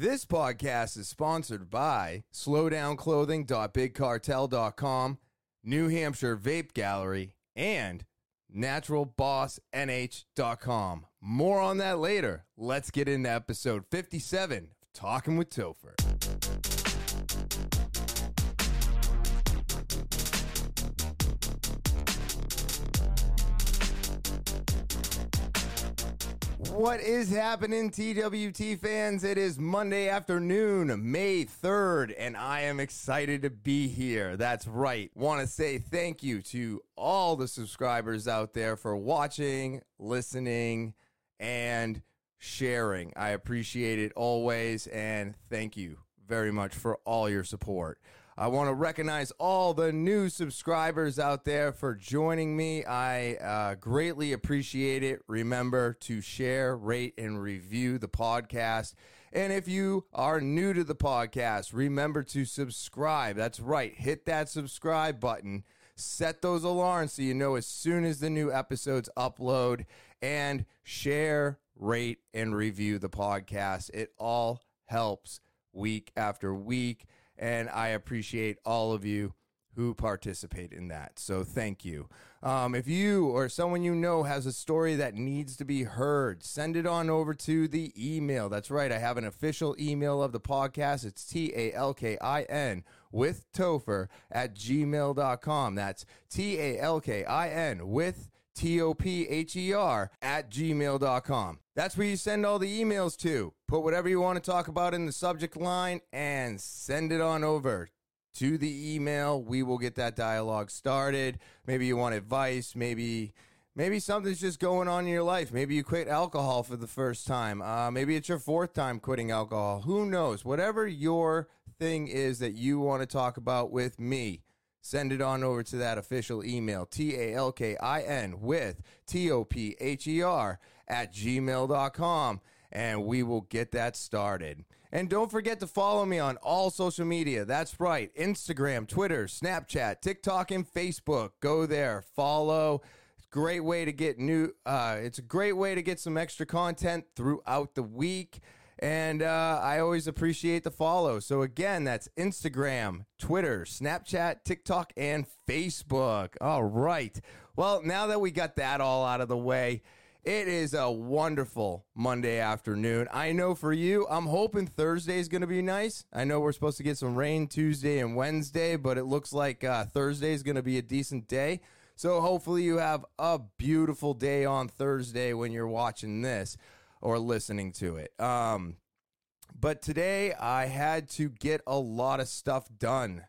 This podcast is sponsored by slowdownclothing.bigcartel.com, New Hampshire Vape Gallery, and naturalbossnh.com. More on that later. Let's get into episode 57 of Talking with Topher. What is happening, TWT fans? It is Monday afternoon, May 3rd, and I am excited to be here. That's right. Want to say thank you to all the subscribers out there for watching, listening, and sharing. I appreciate it always, and thank you very much for all your support. I want to recognize all the new subscribers out there for joining me. I uh, greatly appreciate it. Remember to share, rate, and review the podcast. And if you are new to the podcast, remember to subscribe. That's right, hit that subscribe button. Set those alarms so you know as soon as the new episodes upload and share, rate, and review the podcast. It all helps week after week and I appreciate all of you who participate in that. So thank you. Um, if you or someone you know has a story that needs to be heard, send it on over to the email. That's right. I have an official email of the podcast. It's T A L K I N with Topher at gmail.com. That's T A L K I N with T O P H E R at gmail.com. That's where you send all the emails to. Put whatever you want to talk about in the subject line and send it on over to the email. We will get that dialogue started. Maybe you want advice. Maybe. Maybe something's just going on in your life. Maybe you quit alcohol for the first time. Uh, maybe it's your fourth time quitting alcohol. Who knows? Whatever your thing is that you want to talk about with me, send it on over to that official email, T A L K I N with T O P H E R at gmail.com, and we will get that started. And don't forget to follow me on all social media. That's right Instagram, Twitter, Snapchat, TikTok, and Facebook. Go there, follow. Great way to get new, uh, it's a great way to get some extra content throughout the week. And uh, I always appreciate the follow. So, again, that's Instagram, Twitter, Snapchat, TikTok, and Facebook. All right. Well, now that we got that all out of the way, it is a wonderful Monday afternoon. I know for you, I'm hoping Thursday is going to be nice. I know we're supposed to get some rain Tuesday and Wednesday, but it looks like uh, Thursday is going to be a decent day. So hopefully you have a beautiful day on Thursday when you're watching this or listening to it. Um, but today I had to get a lot of stuff done.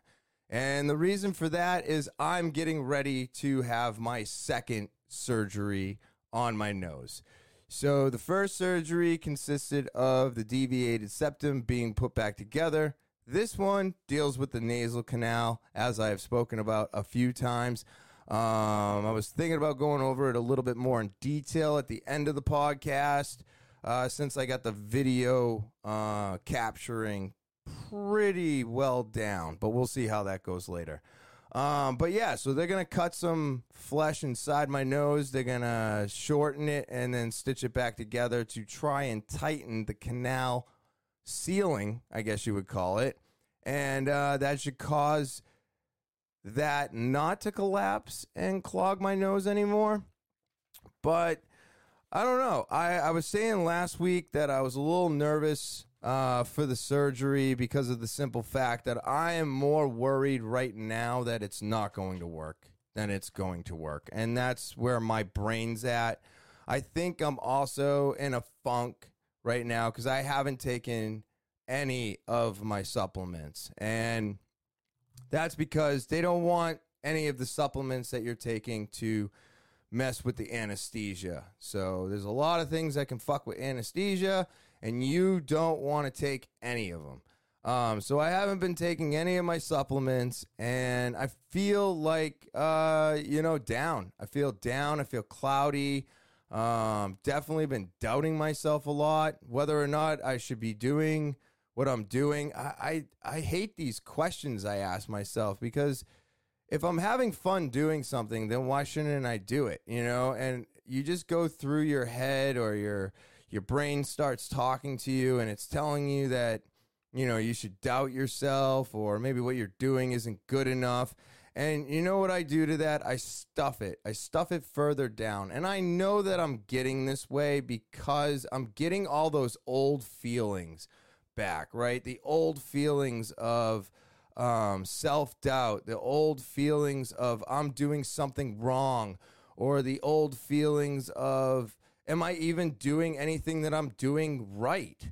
And the reason for that is I'm getting ready to have my second surgery on my nose. So the first surgery consisted of the deviated septum being put back together. This one deals with the nasal canal, as I have spoken about a few times. Um, I was thinking about going over it a little bit more in detail at the end of the podcast, uh, since I got the video uh, capturing pretty well down, but we'll see how that goes later. Um, but yeah, so they're gonna cut some flesh inside my nose. They're gonna shorten it and then stitch it back together to try and tighten the canal ceiling, I guess you would call it, and uh, that should cause that not to collapse and clog my nose anymore. But I don't know. I, I was saying last week that I was a little nervous uh, for the surgery because of the simple fact that I am more worried right now that it's not going to work than it's going to work. And that's where my brain's at. I think I'm also in a funk right now because I haven't taken any of my supplements. And that's because they don't want any of the supplements that you're taking to mess with the anesthesia. So there's a lot of things that can fuck with anesthesia, and you don't want to take any of them. Um, so I haven't been taking any of my supplements, and I feel like, uh, you know, down. I feel down. I feel cloudy. Um, definitely been doubting myself a lot, whether or not I should be doing what I'm doing. I, I, I hate these questions I ask myself because if I'm having fun doing something, then why shouldn't I do it? You know, and you just go through your head or your your brain starts talking to you and it's telling you that you know you should doubt yourself or maybe what you're doing isn't good enough and you know what I do to that? I stuff it. I stuff it further down. And I know that I'm getting this way because I'm getting all those old feelings back, right? The old feelings of um, self doubt, the old feelings of I'm doing something wrong, or the old feelings of am I even doing anything that I'm doing right?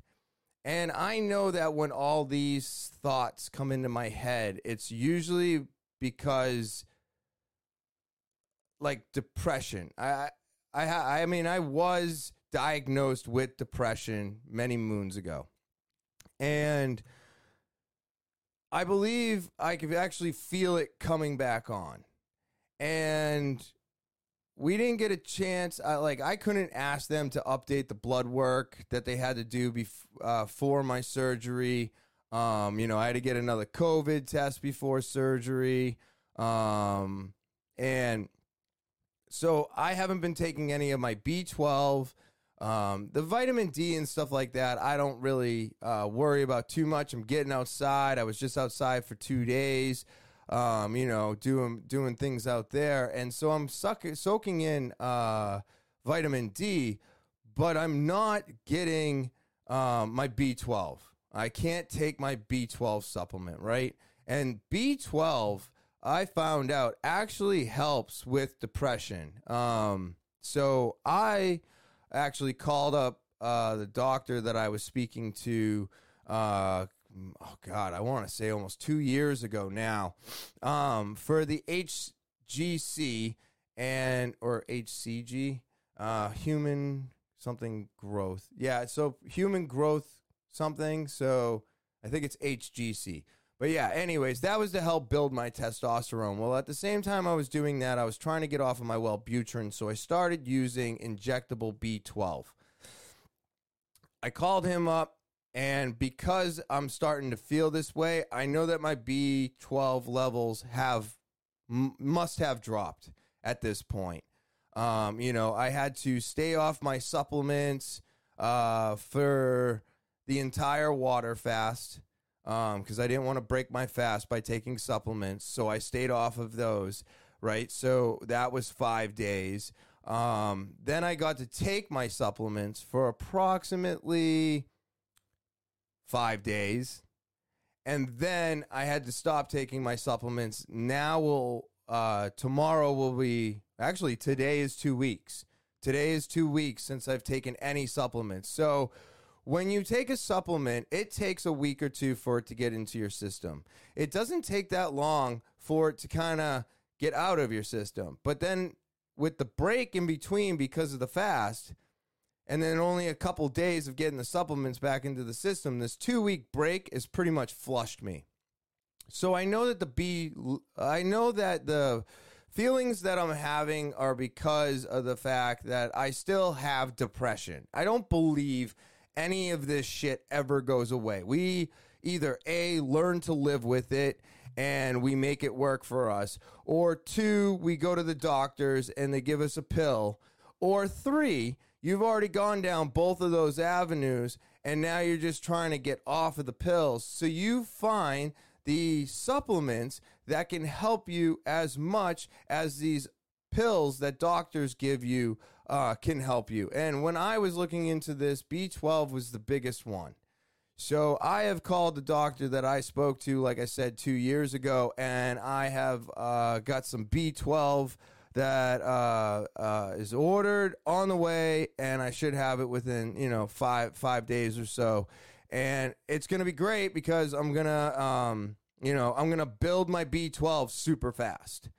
And I know that when all these thoughts come into my head, it's usually because like depression. I I I mean I was diagnosed with depression many moons ago. And I believe I could actually feel it coming back on. And we didn't get a chance. I, like I couldn't ask them to update the blood work that they had to do bef- uh, my surgery. Um, you know, I had to get another COVID test before surgery. Um, and so I haven't been taking any of my B12. Um, the vitamin D and stuff like that, I don't really uh, worry about too much. I'm getting outside. I was just outside for two days, um, you know, doing doing things out there, and so I'm suck- soaking in uh, vitamin D, but I'm not getting um, my B12. I can't take my B12 supplement, right? And B12, I found out, actually helps with depression. Um, so I actually called up uh, the doctor that I was speaking to. Uh, oh God, I want to say almost two years ago now, um, for the HGC and or HCG, uh, human something growth. Yeah, so human growth something. So I think it's HGC. But yeah, anyways, that was to help build my testosterone. Well, at the same time I was doing that, I was trying to get off of my Wellbutrin, so I started using injectable B12. I called him up, and because I'm starting to feel this way, I know that my B12 levels have must have dropped at this point. Um, you know, I had to stay off my supplements uh, for the entire water fast because um, I didn't want to break my fast by taking supplements. So I stayed off of those, right? So that was five days. Um, then I got to take my supplements for approximately five days. And then I had to stop taking my supplements. Now will uh, tomorrow will be actually today is two weeks. Today is two weeks since I've taken any supplements. So when you take a supplement, it takes a week or two for it to get into your system. It doesn't take that long for it to kind of get out of your system. But then with the break in between because of the fast, and then only a couple days of getting the supplements back into the system, this two week break has pretty much flushed me. So I know that the B, I know that the feelings that I'm having are because of the fact that I still have depression. I don't believe any of this shit ever goes away. We either A, learn to live with it and we make it work for us, or two, we go to the doctors and they give us a pill, or three, you've already gone down both of those avenues and now you're just trying to get off of the pills. So you find the supplements that can help you as much as these pills that doctors give you uh, can help you. And when I was looking into this, B12 was the biggest one. So I have called the doctor that I spoke to, like I said, two years ago, and I have uh, got some B12 that uh, uh, is ordered on the way, and I should have it within you know five five days or so. And it's gonna be great because I'm gonna um, you know I'm gonna build my B12 super fast,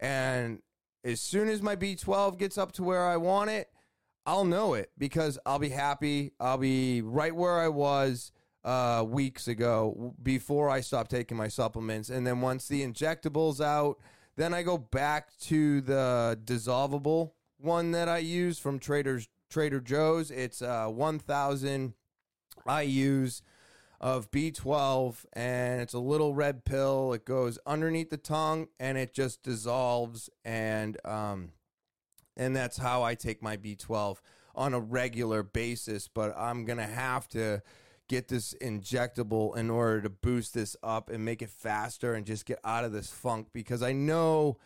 and as soon as my B12 gets up to where I want it, I'll know it because I'll be happy. I'll be right where I was uh, weeks ago before I stopped taking my supplements. And then once the injectables out, then I go back to the dissolvable one that I use from Trader's Trader Joe's. It's uh, 1,000 I use of B12 and it's a little red pill. It goes underneath the tongue and it just dissolves and um and that's how I take my B12. on a regular basis, but I'm going to have to get this injectable in order to boost this up and make it faster and just get out of this funk because I know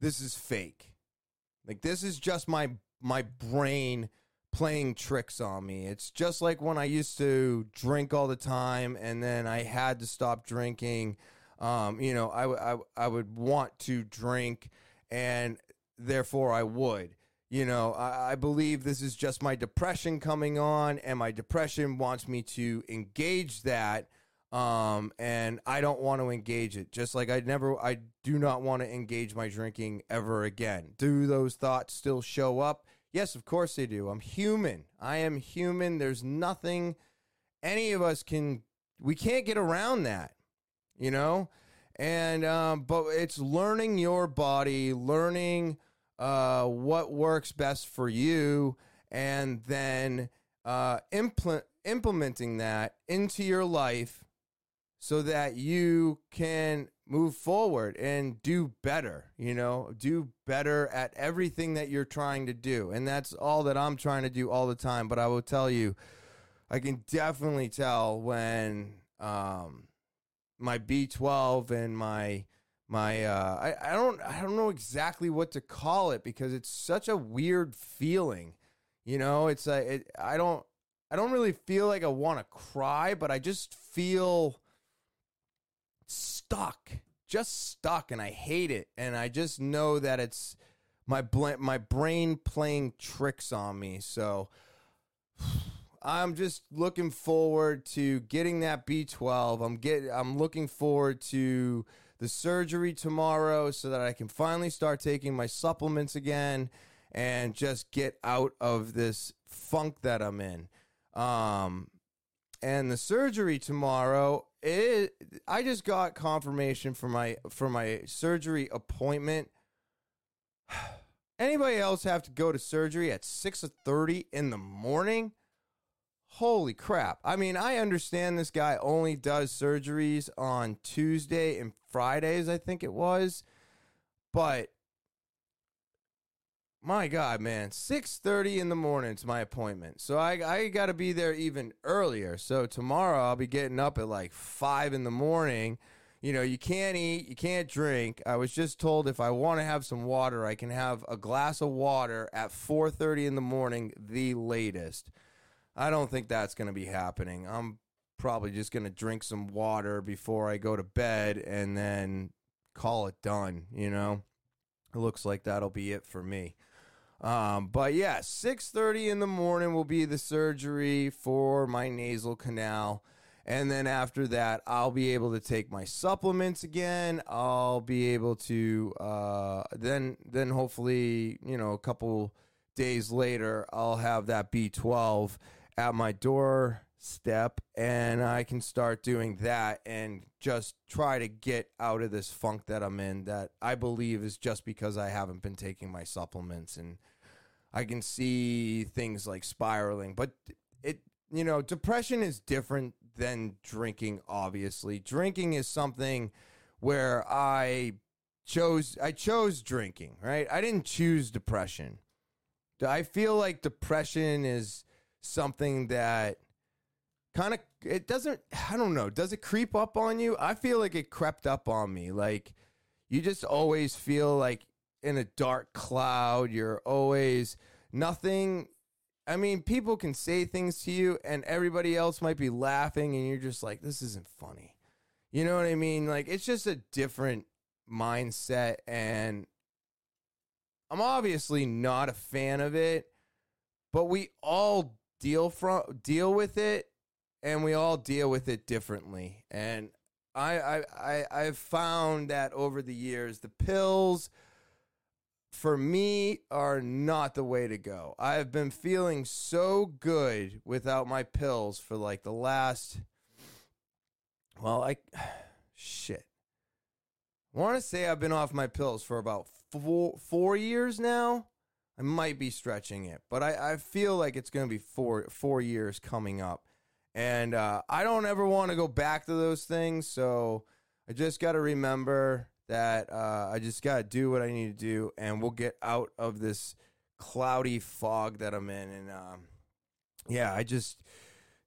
this is fake. Like this is just my my brain playing tricks on me. It's just like when I used to drink all the time and then I had to stop drinking. Um, you know, I, I, I would want to drink and therefore I would. You know, I, I believe this is just my depression coming on, and my depression wants me to engage that. Um, and I don't want to engage it. Just like I never, I do not want to engage my drinking ever again. Do those thoughts still show up? Yes, of course they do. I'm human. I am human. There's nothing any of us can, we can't get around that, you know? And, um, but it's learning your body, learning uh, what works best for you, and then uh, implement implementing that into your life so that you can move forward and do better, you know, do better at everything that you're trying to do. And that's all that I'm trying to do all the time. But I will tell you, I can definitely tell when um, my B12 and my my uh, I, I don't I don't know exactly what to call it because it's such a weird feeling. You know, it's a it, I don't I don't really feel like I want to cry, but I just feel stuck, just stuck, and I hate it. And I just know that it's my bl- my brain playing tricks on me. So I'm just looking forward to getting that B12. I'm get I'm looking forward to the surgery tomorrow so that I can finally start taking my supplements again and just get out of this funk that I'm in. Um, and the surgery tomorrow, it, I just got confirmation for my for my surgery appointment. Anybody else have to go to surgery at 6:30 in the morning? Holy crap. I mean, I understand this guy only does surgeries on Tuesday and Fridays, I think it was. But my God, man, 6:30 in the morning is my appointment. So I I got to be there even earlier. So tomorrow I'll be getting up at like 5 in the morning. You know, you can't eat, you can't drink. I was just told if I want to have some water, I can have a glass of water at 4:30 in the morning the latest. I don't think that's going to be happening. I'm probably just going to drink some water before I go to bed and then call it done, you know. It looks like that'll be it for me. Um, but yeah, 6:30 in the morning will be the surgery for my nasal canal. And then after that, I'll be able to take my supplements again. I'll be able to uh, then then hopefully, you know, a couple days later, I'll have that B12 at my doorstep and I can start doing that and just try to get out of this funk that I'm in that I believe is just because I haven't been taking my supplements and I can see things like spiraling. But it you know depression is different than drinking obviously. Drinking is something where I chose I chose drinking right? I didn't choose depression. I feel like depression is something that kind of it doesn't I don't know, does it creep up on you? I feel like it crept up on me. Like you just always feel like in a dark cloud, you're always nothing I mean, people can say things to you and everybody else might be laughing and you're just like this isn't funny. You know what I mean? Like it's just a different mindset and I'm obviously not a fan of it, but we all deal from deal with it and we all deal with it differently. And I, I i i've found that over the years the pills for me are not the way to go. I've been feeling so good without my pills for like the last well i shit. I want to say i've been off my pills for about four four years now. I might be stretching it, but I, I feel like it's going to be four four years coming up, and uh, I don't ever want to go back to those things. So I just got to remember that uh, I just got to do what I need to do, and we'll get out of this cloudy fog that I'm in, and um, yeah, I just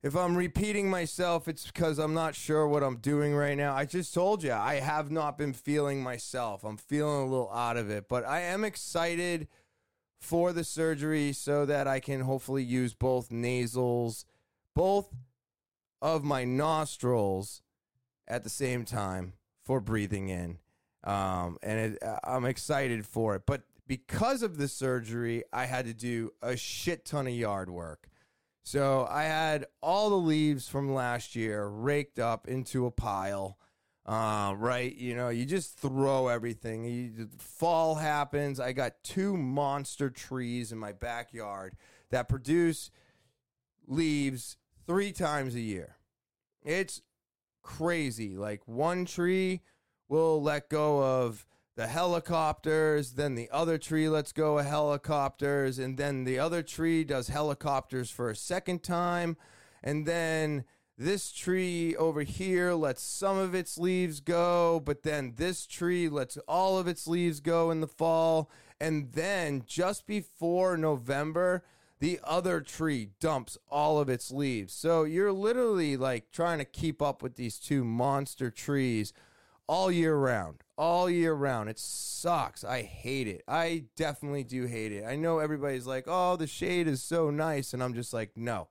if I'm repeating myself, it's because I'm not sure what I'm doing right now. I just told you I have not been feeling myself. I'm feeling a little out of it, but I am excited for the surgery so that I can hopefully use both nasals, both of my nostrils at the same time for breathing in. Um, and it, I'm excited for it. But because of the surgery, I had to do a shit ton of yard work. So I had all the leaves from last year raked up into a pile. Uh, right, you know, you just throw everything. You, fall happens. I got two monster trees in my backyard that produce leaves three times a year. It's crazy. Like one tree will let go of the helicopters, then the other tree lets go of helicopters, and then the other tree does helicopters for a second time, and then this tree over here lets some of its leaves go, but then this tree lets all of its leaves go in the fall, and then just before November, the other tree dumps all of its leaves. So you're literally like trying to keep up with these two monster trees all year round all year round. It sucks. I hate it. I definitely do hate it. I know everybody's like, oh, the shade is so nice. And I'm just like, no.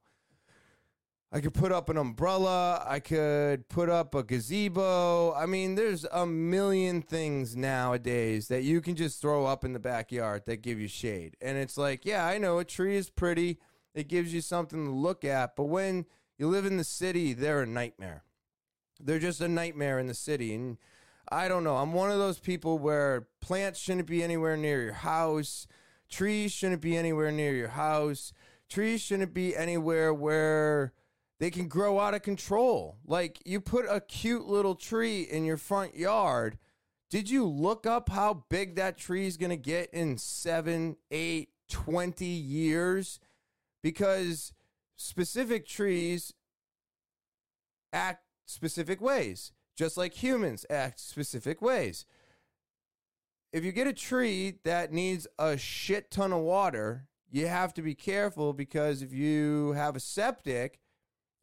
I could put up an umbrella. I could put up a gazebo. I mean, there's a million things nowadays that you can just throw up in the backyard that give you shade. And it's like, yeah, I know a tree is pretty. It gives you something to look at. But when you live in the city, they're a nightmare. They're just a nightmare in the city. And I don't know. I'm one of those people where plants shouldn't be anywhere near your house. Trees shouldn't be anywhere near your house. Trees shouldn't be anywhere where they can grow out of control. Like you put a cute little tree in your front yard. Did you look up how big that tree is going to get in seven, eight, 20 years? Because specific trees act specific ways just like humans act specific ways. If you get a tree that needs a shit ton of water, you have to be careful because if you have a septic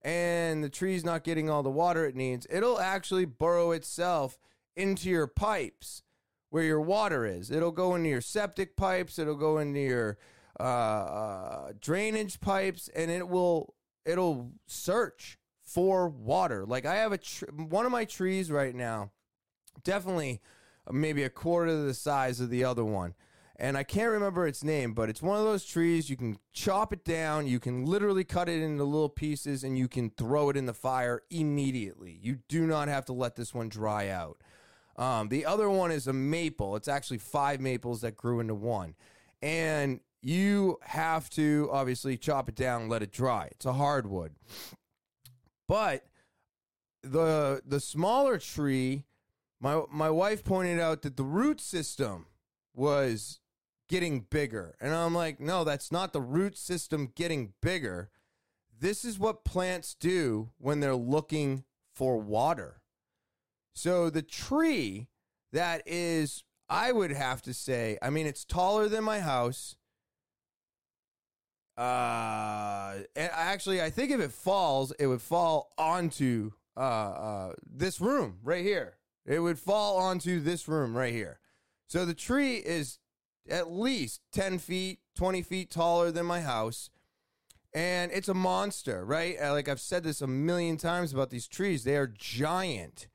and the tree's not getting all the water it needs, it'll actually burrow itself into your pipes where your water is. It'll go into your septic pipes, it'll go into your uh, uh, drainage pipes, and it will it'll search for water. Like I have a tr- one of my trees right now, definitely maybe a quarter the size of the other one. And I can't remember its name, but it's one of those trees you can chop it down, you can literally cut it into little pieces, and you can throw it in the fire immediately. You do not have to let this one dry out. Um, the other one is a maple. It's actually five maples that grew into one. And you have to obviously chop it down, let it dry. It's a hardwood. But the the smaller tree, my my wife pointed out that the root system was getting bigger. And I'm like, no, that's not the root system getting bigger. This is what plants do when they're looking for water. So the tree that is, I would have to say, I mean, it's taller than my house. Uh, and actually, I think if it falls, it would fall onto uh, uh, this room right here. It would fall onto this room right here. So the tree is at least 10 feet, 20 feet taller than my house. And it's a monster, right? Uh, like I've said this a million times about these trees, they are giant.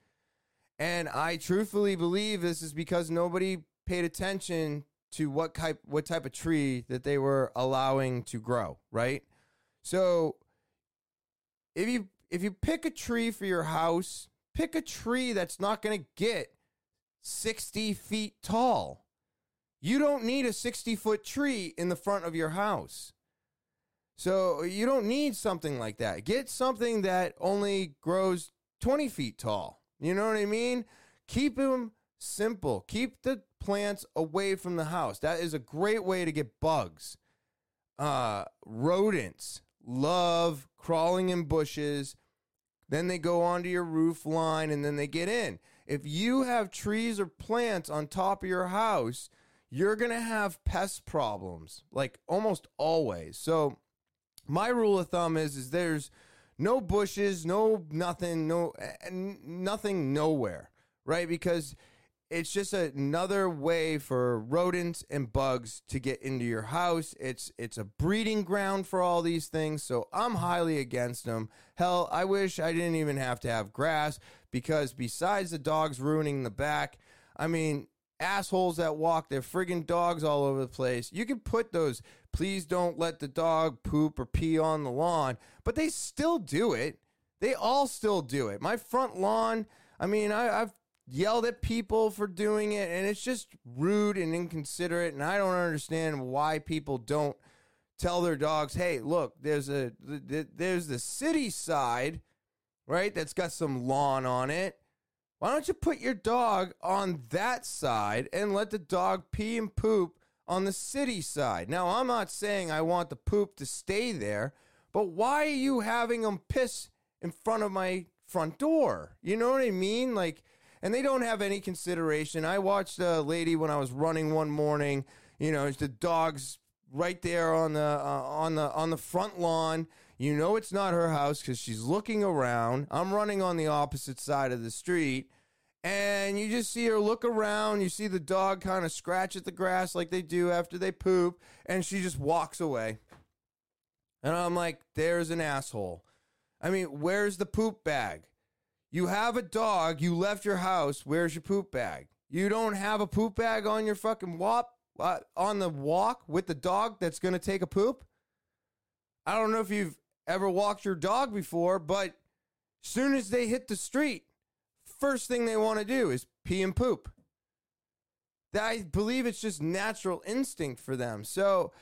And I truthfully believe this is because nobody paid attention to what type what type of tree that they were allowing to grow, right? So if you if you pick a tree for your house, pick a tree that's not going to get 60 feet tall. You don't need a 60 foot tree in the front of your house. So you don't need something like that. Get something that only grows 20 feet tall. You know what I mean? Keep them simple. Keep the plants away from the house. That is a great way to get bugs. Uh, rodents love crawling in bushes. Then they go onto your roof line and then they get in. If you have trees or plants on top of your house, you're going to have pest problems like almost always. So my rule of thumb is is there's no bushes, no nothing, no nothing nowhere, right? Because it's just another way for rodents and bugs to get into your house. It's it's a breeding ground for all these things. So I'm highly against them. Hell, I wish I didn't even have to have grass because besides the dogs ruining the back, I mean, assholes that walk their friggin' dogs all over the place. You can put those please don't let the dog poop or pee on the lawn, but they still do it. They all still do it. My front lawn, I mean, I, have yelled at people for doing it, and it's just rude and inconsiderate. And I don't understand why people don't tell their dogs, "Hey, look, there's a there's the city side, right? That's got some lawn on it. Why don't you put your dog on that side and let the dog pee and poop on the city side?" Now, I'm not saying I want the poop to stay there, but why are you having them piss in front of my front door? You know what I mean? Like and they don't have any consideration. I watched a lady when I was running one morning. You know, the dog's right there on the uh, on the on the front lawn. You know, it's not her house because she's looking around. I'm running on the opposite side of the street. And you just see her look around. You see the dog kind of scratch at the grass like they do after they poop. And she just walks away. And I'm like, there's an asshole. I mean, where's the poop bag? You have a dog, you left your house, where's your poop bag? You don't have a poop bag on your fucking wop uh, on the walk with the dog that's going to take a poop? I don't know if you've ever walked your dog before, but soon as they hit the street, first thing they want to do is pee and poop. I believe it's just natural instinct for them. So,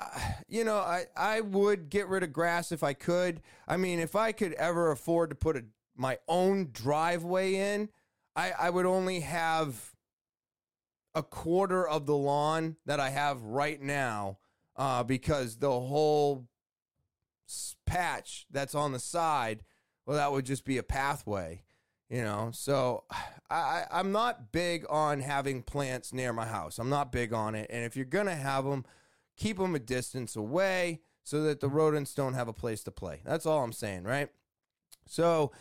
uh, you know, I, I would get rid of grass if I could. I mean, if I could ever afford to put a my own driveway in, I, I would only have a quarter of the lawn that I have right now uh, because the whole patch that's on the side, well, that would just be a pathway, you know. So I, I'm not big on having plants near my house. I'm not big on it. And if you're going to have them, keep them a distance away so that the rodents don't have a place to play. That's all I'm saying, right? So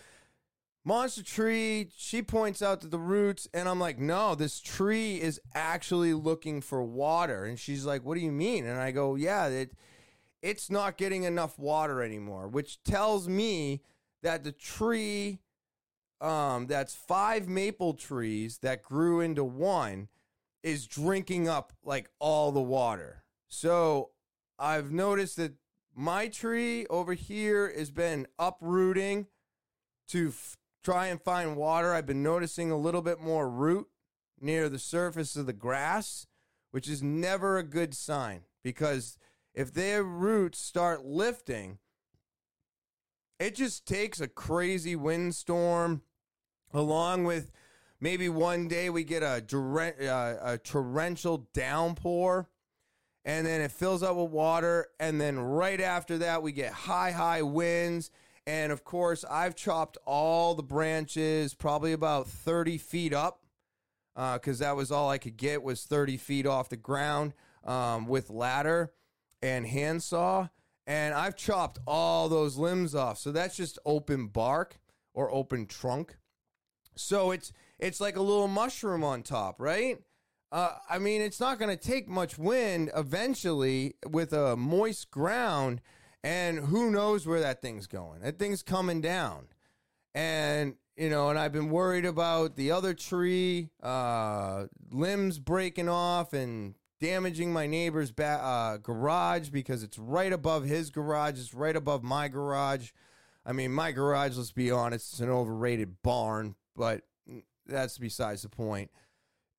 Monster Tree, she points out to the roots, and I'm like, no, this tree is actually looking for water. And she's like, what do you mean? And I go, yeah, it, it's not getting enough water anymore, which tells me that the tree, um, that's five maple trees that grew into one, is drinking up like all the water. So I've noticed that my tree over here has been uprooting to f- try and find water. I've been noticing a little bit more root near the surface of the grass, which is never a good sign because if their roots start lifting, it just takes a crazy windstorm along with maybe one day we get a, uh, a torrential downpour and then it fills up with water and then right after that we get high high winds and of course, I've chopped all the branches probably about 30 feet up because uh, that was all I could get was 30 feet off the ground um, with ladder and handsaw. And I've chopped all those limbs off. So that's just open bark or open trunk. So it's it's like a little mushroom on top, right? Uh, I mean, it's not going to take much wind eventually with a moist ground and who knows where that thing's going? That thing's coming down. And, you know, and I've been worried about the other tree, uh, limbs breaking off and damaging my neighbor's ba- uh, garage because it's right above his garage. It's right above my garage. I mean, my garage, let's be honest, it's an overrated barn, but that's besides the point.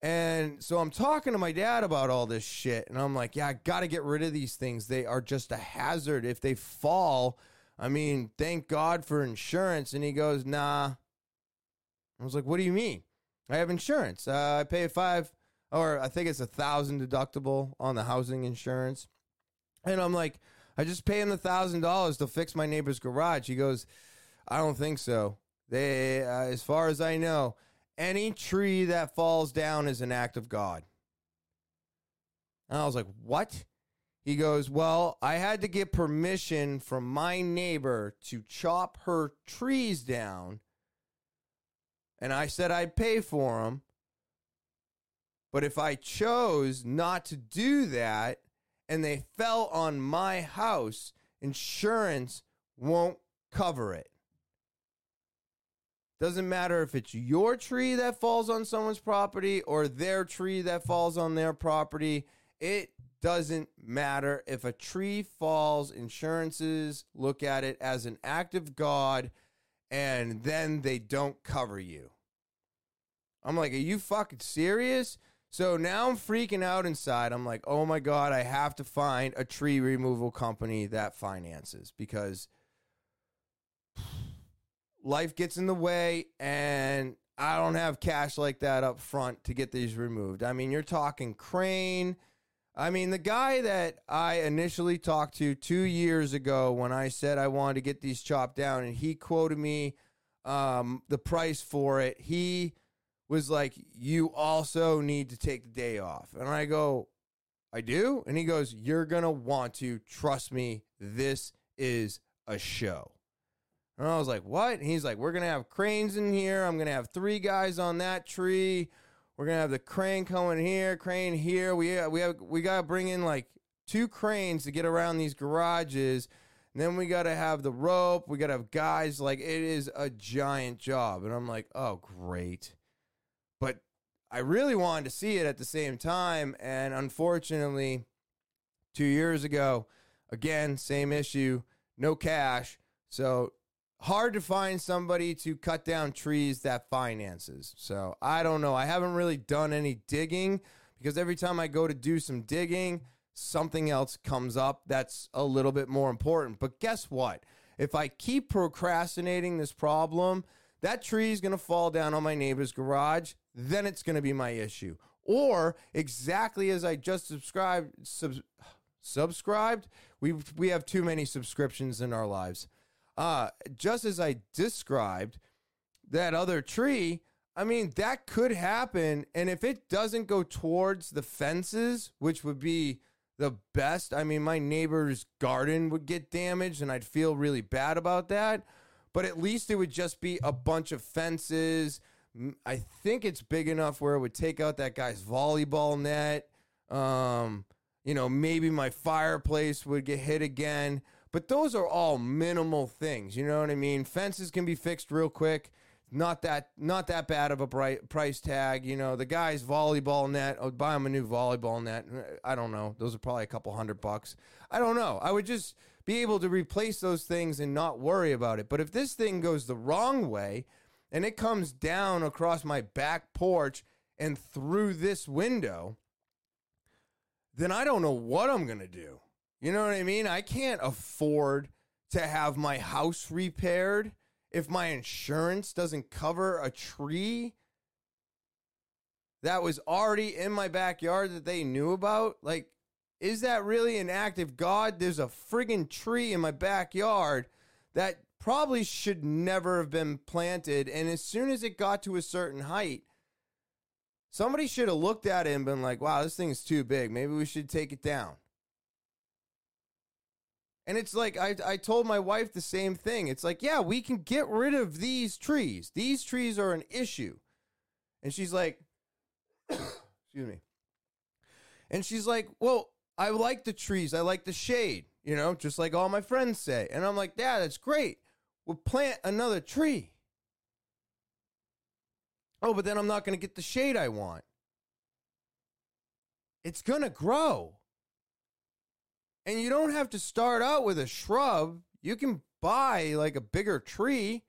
And so I'm talking to my dad about all this shit, and I'm like, yeah, I got to get rid of these things. They are just a hazard. If they fall, I mean, thank God for insurance. And he goes, nah. I was like, what do you mean? I have insurance. Uh, I pay five, or I think it's a thousand deductible on the housing insurance. And I'm like, I just pay him the thousand dollars to fix my neighbor's garage. He goes, I don't think so. They, uh, as far as I know, any tree that falls down is an act of God. And I was like, What? He goes, Well, I had to get permission from my neighbor to chop her trees down. And I said I'd pay for them. But if I chose not to do that and they fell on my house, insurance won't cover it. Doesn't matter if it's your tree that falls on someone's property or their tree that falls on their property. It doesn't matter. If a tree falls, insurances look at it as an act of God and then they don't cover you. I'm like, are you fucking serious? So now I'm freaking out inside. I'm like, oh my God, I have to find a tree removal company that finances because life gets in the way and I don't have cash like that up front to get these removed. I mean, you're talking crane. I mean, the guy that I initially talked to two years ago when I said I wanted to get these chopped down, and he quoted me um, the price for it. He was like, You also need to take the day off. And I go, I do? And he goes, You're going to want to. Trust me, this is a show. And I was like, what? And he's like, we're going to have cranes in here. I'm going to have three guys on that tree. We're going to have the crane coming here, crane here. We, uh, we, have, we got to bring in like two cranes to get around these garages. And then we got to have the rope. We got to have guys. Like, it is a giant job. And I'm like, oh, great. I really wanted to see it at the same time. And unfortunately, two years ago, again, same issue, no cash. So hard to find somebody to cut down trees that finances. So I don't know. I haven't really done any digging because every time I go to do some digging, something else comes up that's a little bit more important. But guess what? If I keep procrastinating this problem, that tree is going to fall down on my neighbor's garage. Then it's going to be my issue. Or exactly as I just subscribed, sub, subscribed, we we have too many subscriptions in our lives. Uh, just as I described that other tree, I mean, that could happen. And if it doesn't go towards the fences, which would be the best, I mean, my neighbor's garden would get damaged and I'd feel really bad about that. But at least it would just be a bunch of fences. I think it's big enough where it would take out that guy's volleyball net. Um, you know, maybe my fireplace would get hit again. But those are all minimal things. You know what I mean? Fences can be fixed real quick. Not that not that bad of a price tag. You know, the guy's volleyball net. I would buy him a new volleyball net. I don't know. Those are probably a couple hundred bucks. I don't know. I would just be able to replace those things and not worry about it. But if this thing goes the wrong way and it comes down across my back porch and through this window, then I don't know what I'm going to do. You know what I mean? I can't afford to have my house repaired if my insurance doesn't cover a tree that was already in my backyard that they knew about. Like, is that really an act of God? There's a friggin' tree in my backyard that probably should never have been planted. And as soon as it got to a certain height, somebody should have looked at it and been like, wow, this thing is too big. Maybe we should take it down. And it's like I, I told my wife the same thing. It's like, yeah, we can get rid of these trees. These trees are an issue. And she's like, excuse me. And she's like, well, I like the trees. I like the shade, you know, just like all my friends say. And I'm like, yeah, that's great. We'll plant another tree. Oh, but then I'm not going to get the shade I want. It's going to grow. And you don't have to start out with a shrub. You can buy like a bigger tree.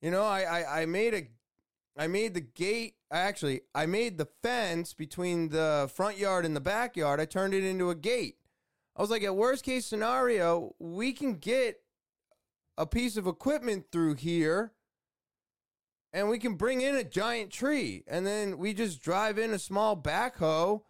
You know, I, I, I made a I made the gate actually I made the fence between the front yard and the backyard. I turned it into a gate. I was like, at worst case scenario, we can get a piece of equipment through here and we can bring in a giant tree. And then we just drive in a small backhoe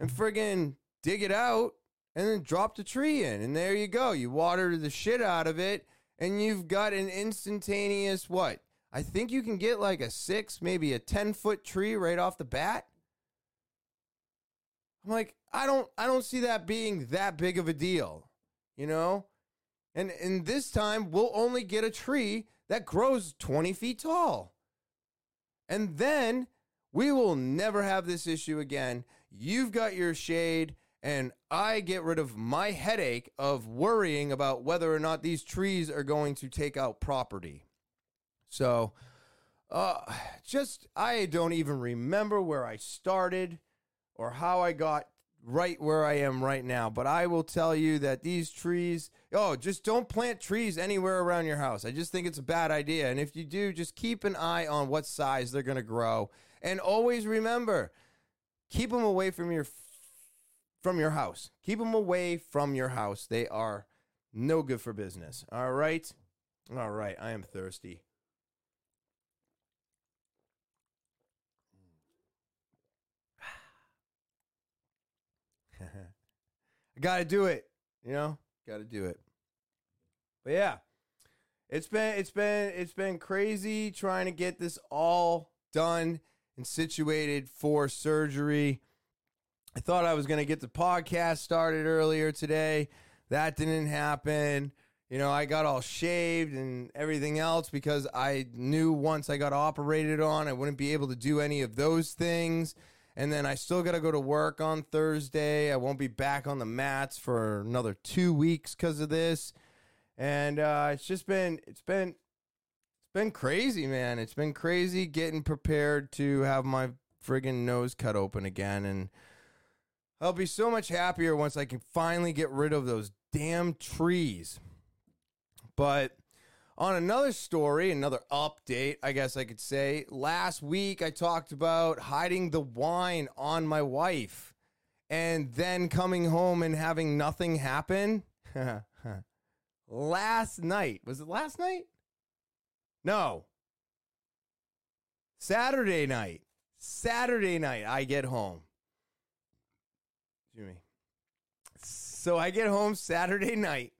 and friggin' dig it out and then drop the tree in. And there you go. You water the shit out of it, and you've got an instantaneous what? I think you can get like a six, maybe a 10 foot tree right off the bat. I'm like, I don't I don't see that being that big of a deal, you know? And and this time we'll only get a tree that grows 20 feet tall. And then we will never have this issue again. You've got your shade, and I get rid of my headache of worrying about whether or not these trees are going to take out property. So, uh, just I don't even remember where I started or how I got right where I am right now. But I will tell you that these trees, oh, just don't plant trees anywhere around your house. I just think it's a bad idea. And if you do, just keep an eye on what size they're going to grow. And always remember, keep them away from your from your house. Keep them away from your house. They are no good for business. All right? All right, I am thirsty. I got to do it. You know, got to do it. But yeah, it's been it's been it's been crazy trying to get this all done and situated for surgery. I thought I was going to get the podcast started earlier today. That didn't happen. You know, I got all shaved and everything else because I knew once I got operated on, I wouldn't be able to do any of those things. And then I still got to go to work on Thursday. I won't be back on the mats for another two weeks because of this. And uh, it's just been, it's been, it's been crazy, man. It's been crazy getting prepared to have my friggin' nose cut open again. And I'll be so much happier once I can finally get rid of those damn trees. But on another story, another update, I guess I could say, last week I talked about hiding the wine on my wife and then coming home and having nothing happen. last night, was it last night? No. Saturday night. Saturday night, I get home. Me. So I get home Saturday night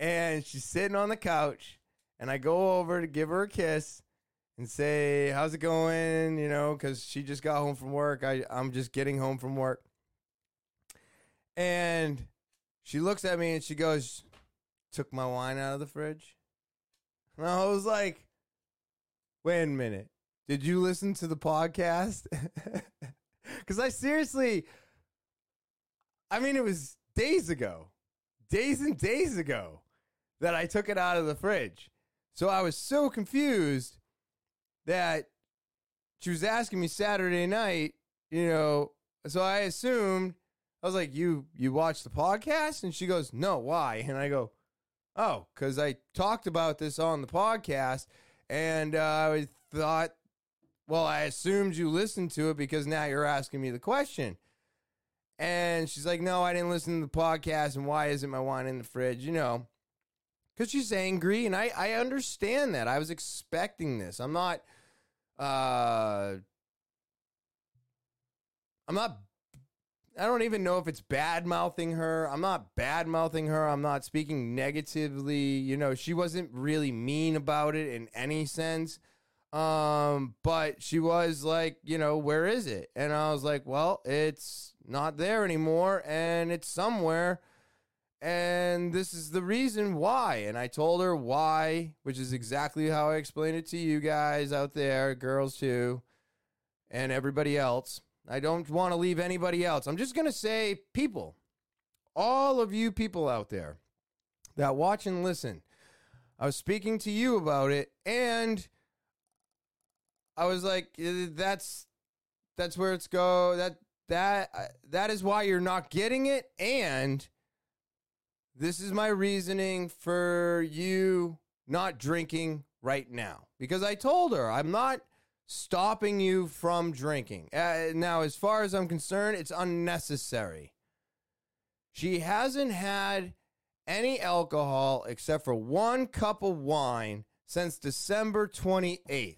and she's sitting on the couch and I go over to give her a kiss and say, "How's it going?" You know, because she just got home from work. I I'm just getting home from work, and she looks at me and she goes, "Took my wine out of the fridge." And I was like, "Wait a minute, did you listen to the podcast?" Because I seriously, I mean, it was days ago, days and days ago that I took it out of the fridge. So I was so confused that she was asking me Saturday night, you know, so I assumed I was like, "You you watch the podcast?" And she goes, "No, why?" And I go, "Oh, cuz I talked about this on the podcast and uh, I thought well, I assumed you listened to it because now you're asking me the question." And she's like, "No, I didn't listen to the podcast and why isn't my wine in the fridge?" You know because she's angry, and I I understand that. I was expecting this. I'm not. Uh, I'm not. I don't even know if it's bad mouthing her. I'm not bad mouthing her. I'm not speaking negatively. You know, she wasn't really mean about it in any sense. Um, but she was like, you know, where is it? And I was like, well, it's not there anymore, and it's somewhere and this is the reason why. And I told her why, which is exactly how I explained it to you guys out there, girls too, and everybody else. I don't want to leave anybody else. I'm just going to say, people, all of you people out there that watch and listen, I was speaking to you about it, and I was like, uh, that's that's where it's go. That that uh, that is why you're not getting it, and this is my reasoning for you not drinking right now. Because I told her I'm not stopping you from drinking. Uh, now, as far as I'm concerned, it's unnecessary. She hasn't had any alcohol except for one cup of wine since December 28th.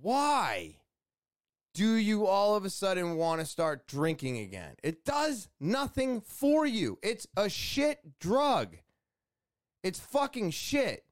Why? Do you all of a sudden want to start drinking again? It does nothing for you. It's a shit drug. It's fucking shit.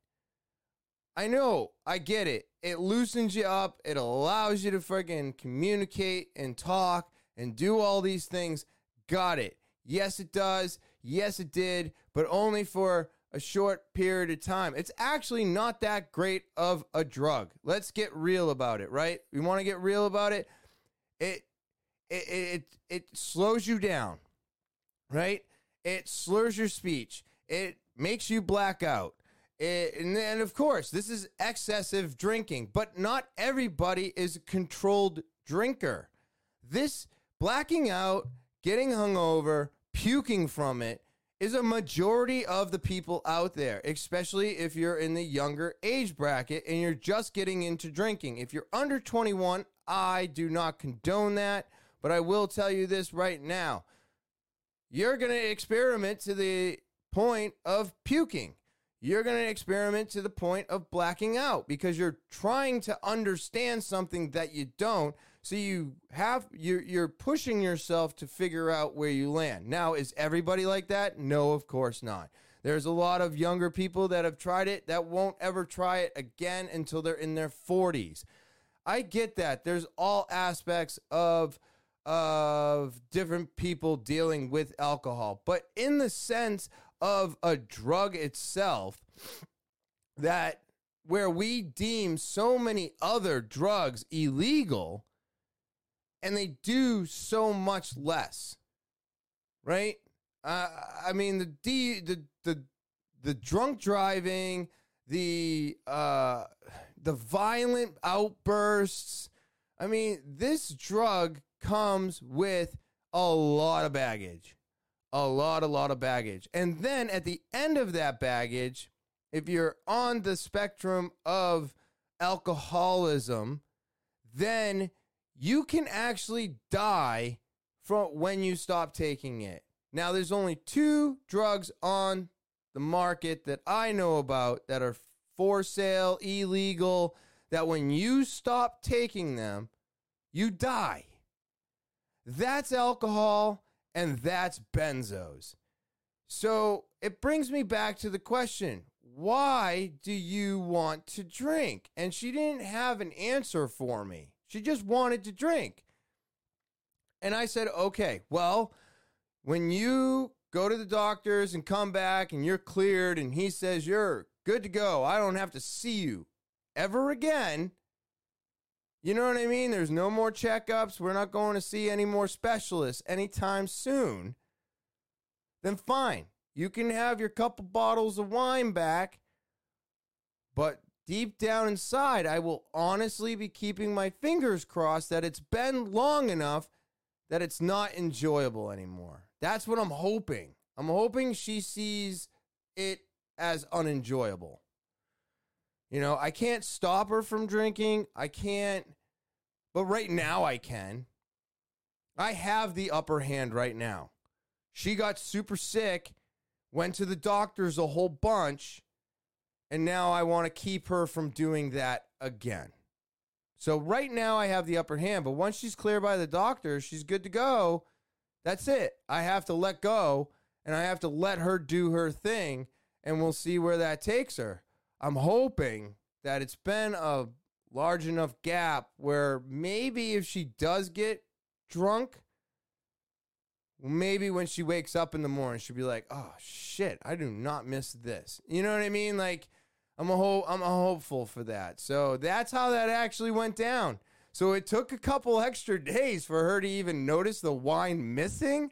I know, I get it. It loosens you up, it allows you to freaking communicate and talk and do all these things. Got it. Yes, it does. Yes, it did, but only for a short period of time. It's actually not that great of a drug. Let's get real about it, right? We want to get real about it. It it it it slows you down, right? It slurs your speech. It makes you black out. It, and then, of course, this is excessive drinking, but not everybody is a controlled drinker. This blacking out, getting hungover, puking from it is a majority of the people out there, especially if you're in the younger age bracket and you're just getting into drinking. If you're under 21, I do not condone that, but I will tell you this right now. You're going to experiment to the point of puking. You're going to experiment to the point of blacking out because you're trying to understand something that you don't. So you have you're you're pushing yourself to figure out where you land. Now, is everybody like that? No, of course not. There's a lot of younger people that have tried it that won't ever try it again until they're in their 40s. I get that. There's all aspects of of different people dealing with alcohol, but in the sense of a drug itself that where we deem so many other drugs illegal and they do so much less. Right? Uh, I mean the D the the the drunk driving, the uh the violent outbursts. I mean, this drug comes with a lot of baggage. A lot, a lot of baggage. And then at the end of that baggage, if you're on the spectrum of alcoholism, then you can actually die from when you stop taking it. Now, there's only two drugs on the market that I know about that are for sale, illegal, that when you stop taking them, you die. That's alcohol and that's benzos. So it brings me back to the question why do you want to drink? And she didn't have an answer for me. She just wanted to drink. And I said, okay, well, when you go to the doctors and come back and you're cleared and he says you're good to go, I don't have to see you ever again. You know what I mean? There's no more checkups. We're not going to see any more specialists anytime soon. Then fine. You can have your couple bottles of wine back, but deep down inside, I will honestly be keeping my fingers crossed that it's been long enough that it's not enjoyable anymore. That's what I'm hoping. I'm hoping she sees it as unenjoyable. You know, I can't stop her from drinking. I can't, but right now I can. I have the upper hand right now. She got super sick, went to the doctors a whole bunch, and now I want to keep her from doing that again. So right now I have the upper hand, but once she's clear by the doctor, she's good to go. That's it. I have to let go and I have to let her do her thing and we'll see where that takes her. I'm hoping that it's been a large enough gap where maybe if she does get drunk, maybe when she wakes up in the morning, she'll be like, "Oh shit, I do not miss this." You know what I mean? Like I'm a ho- I'm a hopeful for that. So that's how that actually went down. So it took a couple extra days for her to even notice the wine missing,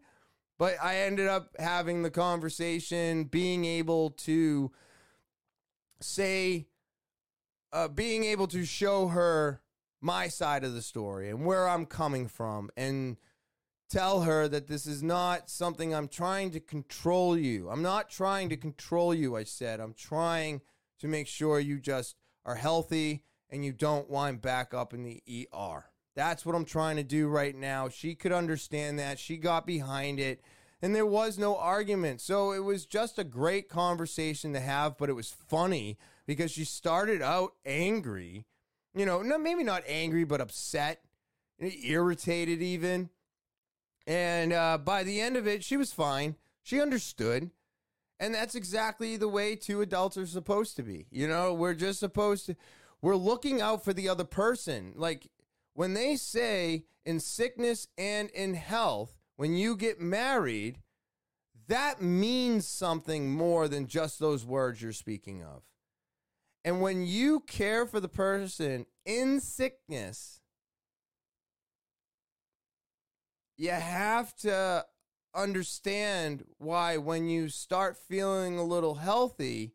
but I ended up having the conversation, being able to say uh, being able to show her my side of the story and where I'm coming from and tell her that this is not something I'm trying to control you. I'm not trying to control you, I said. I'm trying to make sure you just are healthy and you don't wind back up in the ER. That's what I'm trying to do right now. She could understand that. She got behind it and there was no argument. So it was just a great conversation to have, but it was funny because she started out angry. You know, no, maybe not angry, but upset, irritated even. And uh, by the end of it, she was fine. She understood. And that's exactly the way two adults are supposed to be. You know, we're just supposed to, we're looking out for the other person. Like, when they say in sickness and in health, when you get married, that means something more than just those words you're speaking of. And when you care for the person in sickness, you have to understand why when you start feeling a little healthy,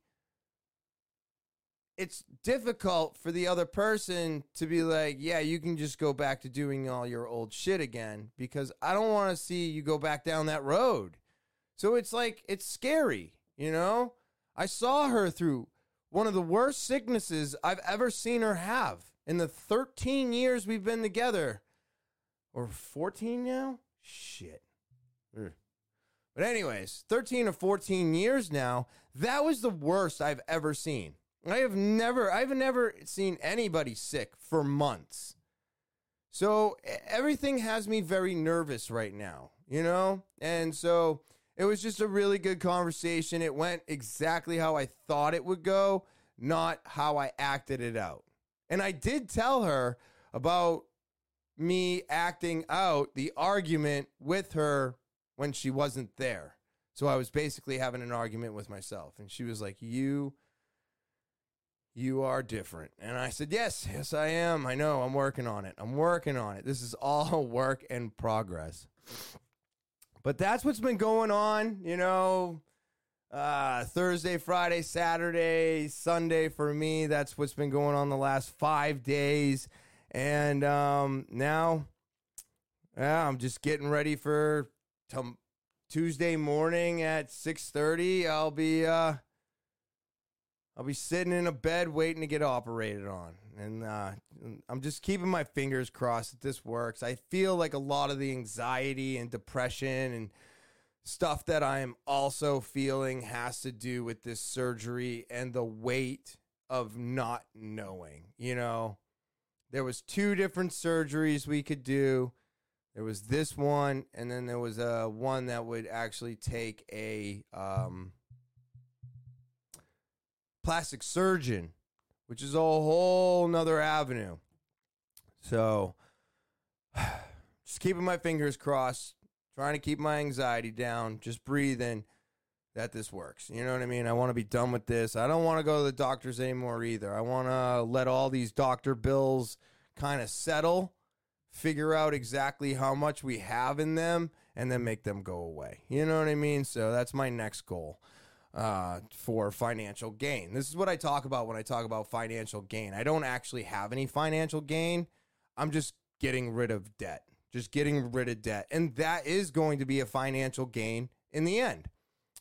it's difficult for the other person to be like, yeah, you can just go back to doing all your old shit again because I don't want to see you go back down that road. So it's like, it's scary, you know? I saw her through one of the worst sicknesses I've ever seen her have in the 13 years we've been together. Or 14 now? Shit. But, anyways, 13 or 14 years now, that was the worst I've ever seen. I have never, I've never seen anybody sick for months. So everything has me very nervous right now, you know? And so it was just a really good conversation. It went exactly how I thought it would go, not how I acted it out. And I did tell her about me acting out the argument with her when she wasn't there. So I was basically having an argument with myself. And she was like, You you are different. And I said, Yes, yes, I am. I know. I'm working on it. I'm working on it. This is all work in progress. But that's what's been going on, you know. Uh, Thursday, Friday, Saturday, Sunday for me. That's what's been going on the last five days. And um, now, yeah, I'm just getting ready for t- Tuesday morning at 6:30. I'll be uh, I'll be sitting in a bed waiting to get operated on. And uh, I'm just keeping my fingers crossed that this works. I feel like a lot of the anxiety and depression and stuff that I'm also feeling has to do with this surgery and the weight of not knowing. You know, there was two different surgeries we could do. There was this one, and then there was a uh, one that would actually take a um, plastic surgeon, which is a whole nother avenue. So, just keeping my fingers crossed, trying to keep my anxiety down, just breathing that this works. You know what I mean? I want to be done with this. I don't want to go to the doctors anymore either. I want to let all these doctor bills kind of settle, figure out exactly how much we have in them, and then make them go away. You know what I mean? So that's my next goal uh, for financial gain. This is what I talk about when I talk about financial gain. I don't actually have any financial gain. I'm just getting rid of debt, just getting rid of debt. And that is going to be a financial gain in the end.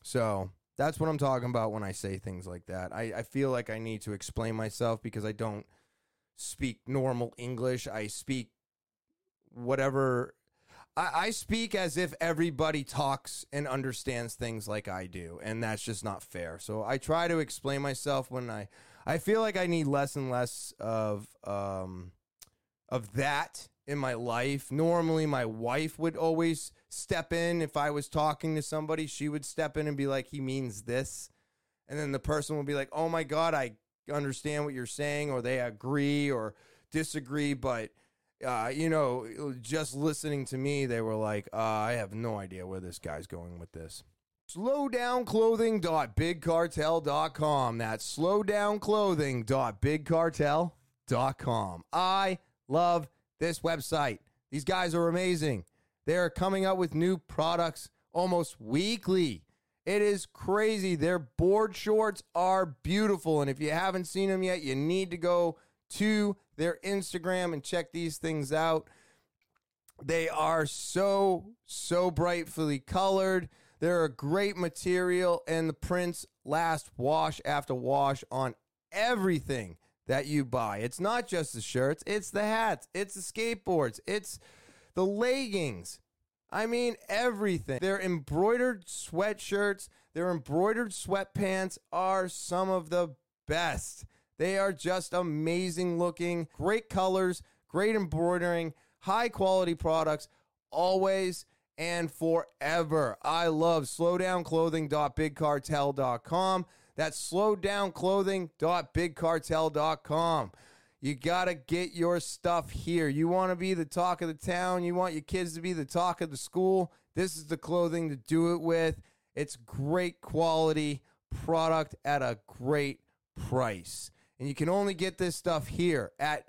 So that's what I'm talking about when I say things like that. I, I feel like I need to explain myself because I don't speak normal English. I speak whatever I, I speak as if everybody talks and understands things like I do, and that's just not fair. So I try to explain myself when I I feel like I need less and less of um of that in my life. Normally, my wife would always step in if I was talking to somebody. She would step in and be like, "He means this," and then the person would be like, "Oh my god, I understand what you're saying," or they agree or disagree, but uh, you know, just listening to me, they were like, uh, I have no idea where this guy's going with this. Slowdownclothing.bigcartel.com. That's slowdownclothing.bigcartel.com. I love this website. These guys are amazing. They're coming up with new products almost weekly. It is crazy. Their board shorts are beautiful. And if you haven't seen them yet, you need to go to their Instagram and check these things out. They are so, so brightly colored. They're a great material, and the prints last wash after wash on everything that you buy. It's not just the shirts, it's the hats, it's the skateboards, it's the leggings. I mean, everything. Their embroidered sweatshirts, their embroidered sweatpants are some of the best. They are just amazing looking, great colors, great embroidering, high quality products, always and forever. I love slowdownclothing.bigcartel.com. That's slowdownclothing.bigcartel.com. You got to get your stuff here. You want to be the talk of the town. You want your kids to be the talk of the school. This is the clothing to do it with. It's great quality product at a great price. And you can only get this stuff here at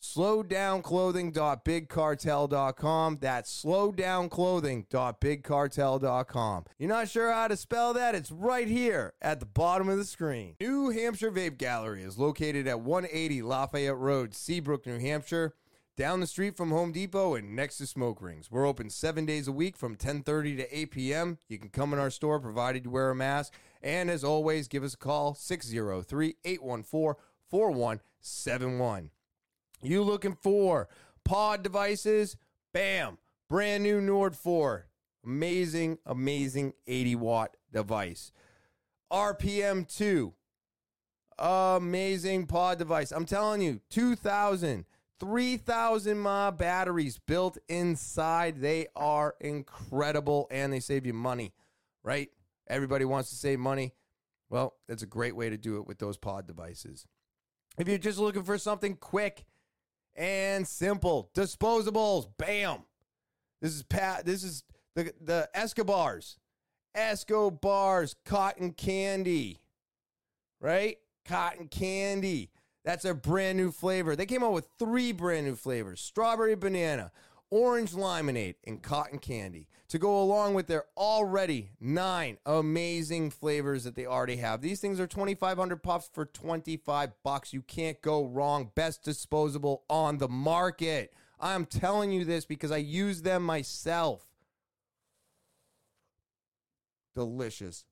slowdownclothing.bigcartel.com. That's slowdownclothing.bigcartel.com. You're not sure how to spell that? It's right here at the bottom of the screen. New Hampshire Vape Gallery is located at 180 Lafayette Road, Seabrook, New Hampshire. Down the street from Home Depot and next to Smoke Rings. We're open seven days a week from 10:30 to 8 p.m. You can come in our store provided you wear a mask. And as always, give us a call 603-814-4171. You looking for pod devices? Bam! Brand new Nord 4. Amazing, amazing 80 watt device. RPM 2. Amazing pod device. I'm telling you, 2000, 3000 mAh batteries built inside. They are incredible and they save you money, right? Everybody wants to save money. Well, that's a great way to do it with those pod devices. If you're just looking for something quick, and simple. Disposables, bam. This is Pat. This is the the Esco Bars, Escobars cotton candy, right? Cotton candy. That's a brand new flavor. They came out with three brand new flavors: strawberry banana, orange limonade, and cotton candy to go along with their already nine amazing flavors that they already have. These things are 2500 puffs for 25 bucks. You can't go wrong. Best disposable on the market. I'm telling you this because I use them myself. Delicious.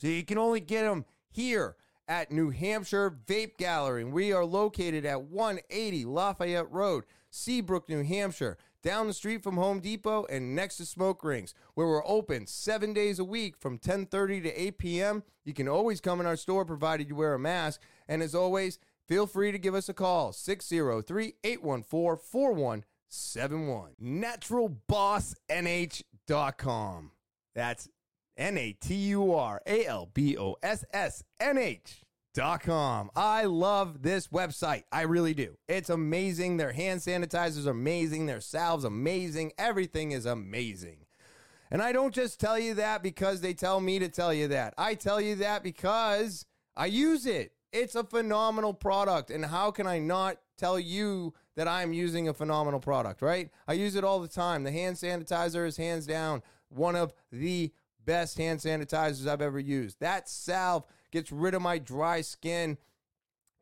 So you can only get them here at New Hampshire Vape Gallery. We are located at 180 Lafayette Road, Seabrook, New Hampshire down the street from Home Depot and next to Smoke Rings, where we're open seven days a week from 10:30 to 8 p.m. You can always come in our store provided you wear a mask. And as always, feel free to give us a call 603-814-4171. NaturalBossNH.com. That's N A T U R A L B O S S N H Com. I love this website. I really do. It's amazing. Their hand sanitizers are amazing. Their salves amazing. Everything is amazing. And I don't just tell you that because they tell me to tell you that. I tell you that because I use it. It's a phenomenal product. And how can I not tell you that I'm using a phenomenal product, right? I use it all the time. The hand sanitizer is hands down one of the best hand sanitizers I've ever used. That salve gets rid of my dry skin,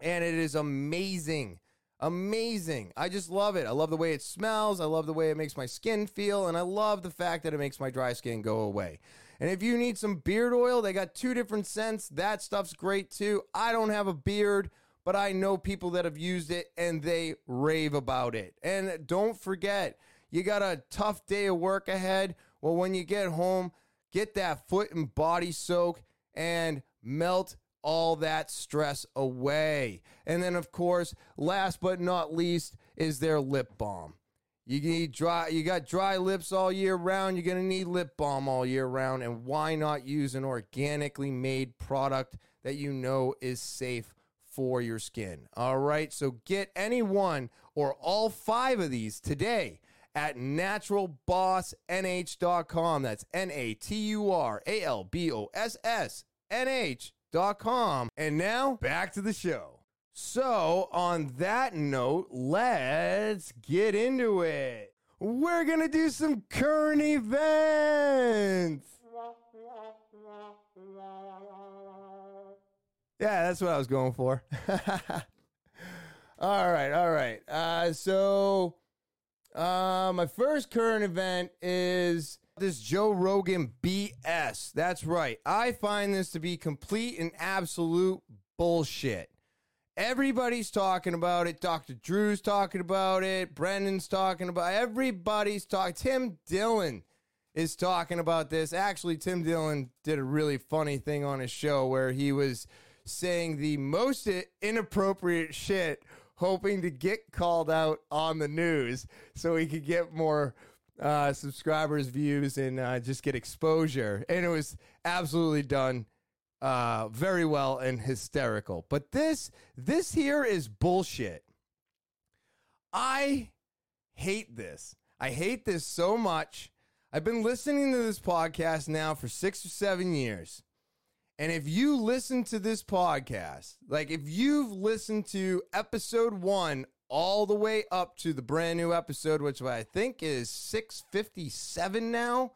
and it is amazing. Amazing. I just love it. I love the way it smells. I love the way it makes my skin feel, and I love the fact that it makes my dry skin go away. And if you need some beard oil, they got two different scents. That stuff's great too. I don't have a beard, but I know people that have used it and they rave about it. And don't forget, you got a tough day of work ahead. Well, when you get home, get that foot and body soak and melt all that stress away. And then, of course, last but not least, is their lip balm. You need dry. You got dry lips all year round. You're gonna need lip balm all year round. And why not use an organically made product that you know is safe for your skin? All right. So get any one or all five of these today at naturalbossnh.com. That's N A T U R A L B O S S nh.com. And now back to the show. So, on that note, let's get into it. We're going to do some current events. Yeah, that's what I was going for. all right, all right. Uh, so, uh, my first current event is this Joe Rogan BS. That's right. I find this to be complete and absolute bullshit. Everybody's talking about it. Dr. Drew's talking about it. Brendan's talking about. Everybody's talking. Tim Dillon is talking about this. Actually, Tim Dillon did a really funny thing on his show where he was saying the most inappropriate shit, hoping to get called out on the news so he could get more uh, subscribers, views, and uh, just get exposure. And it was absolutely done uh, very well and hysterical. But this this here is bullshit. I hate this. I hate this so much. I've been listening to this podcast now for six or seven years. And if you listen to this podcast, like if you've listened to episode one all the way up to the brand new episode, which I think is 657 now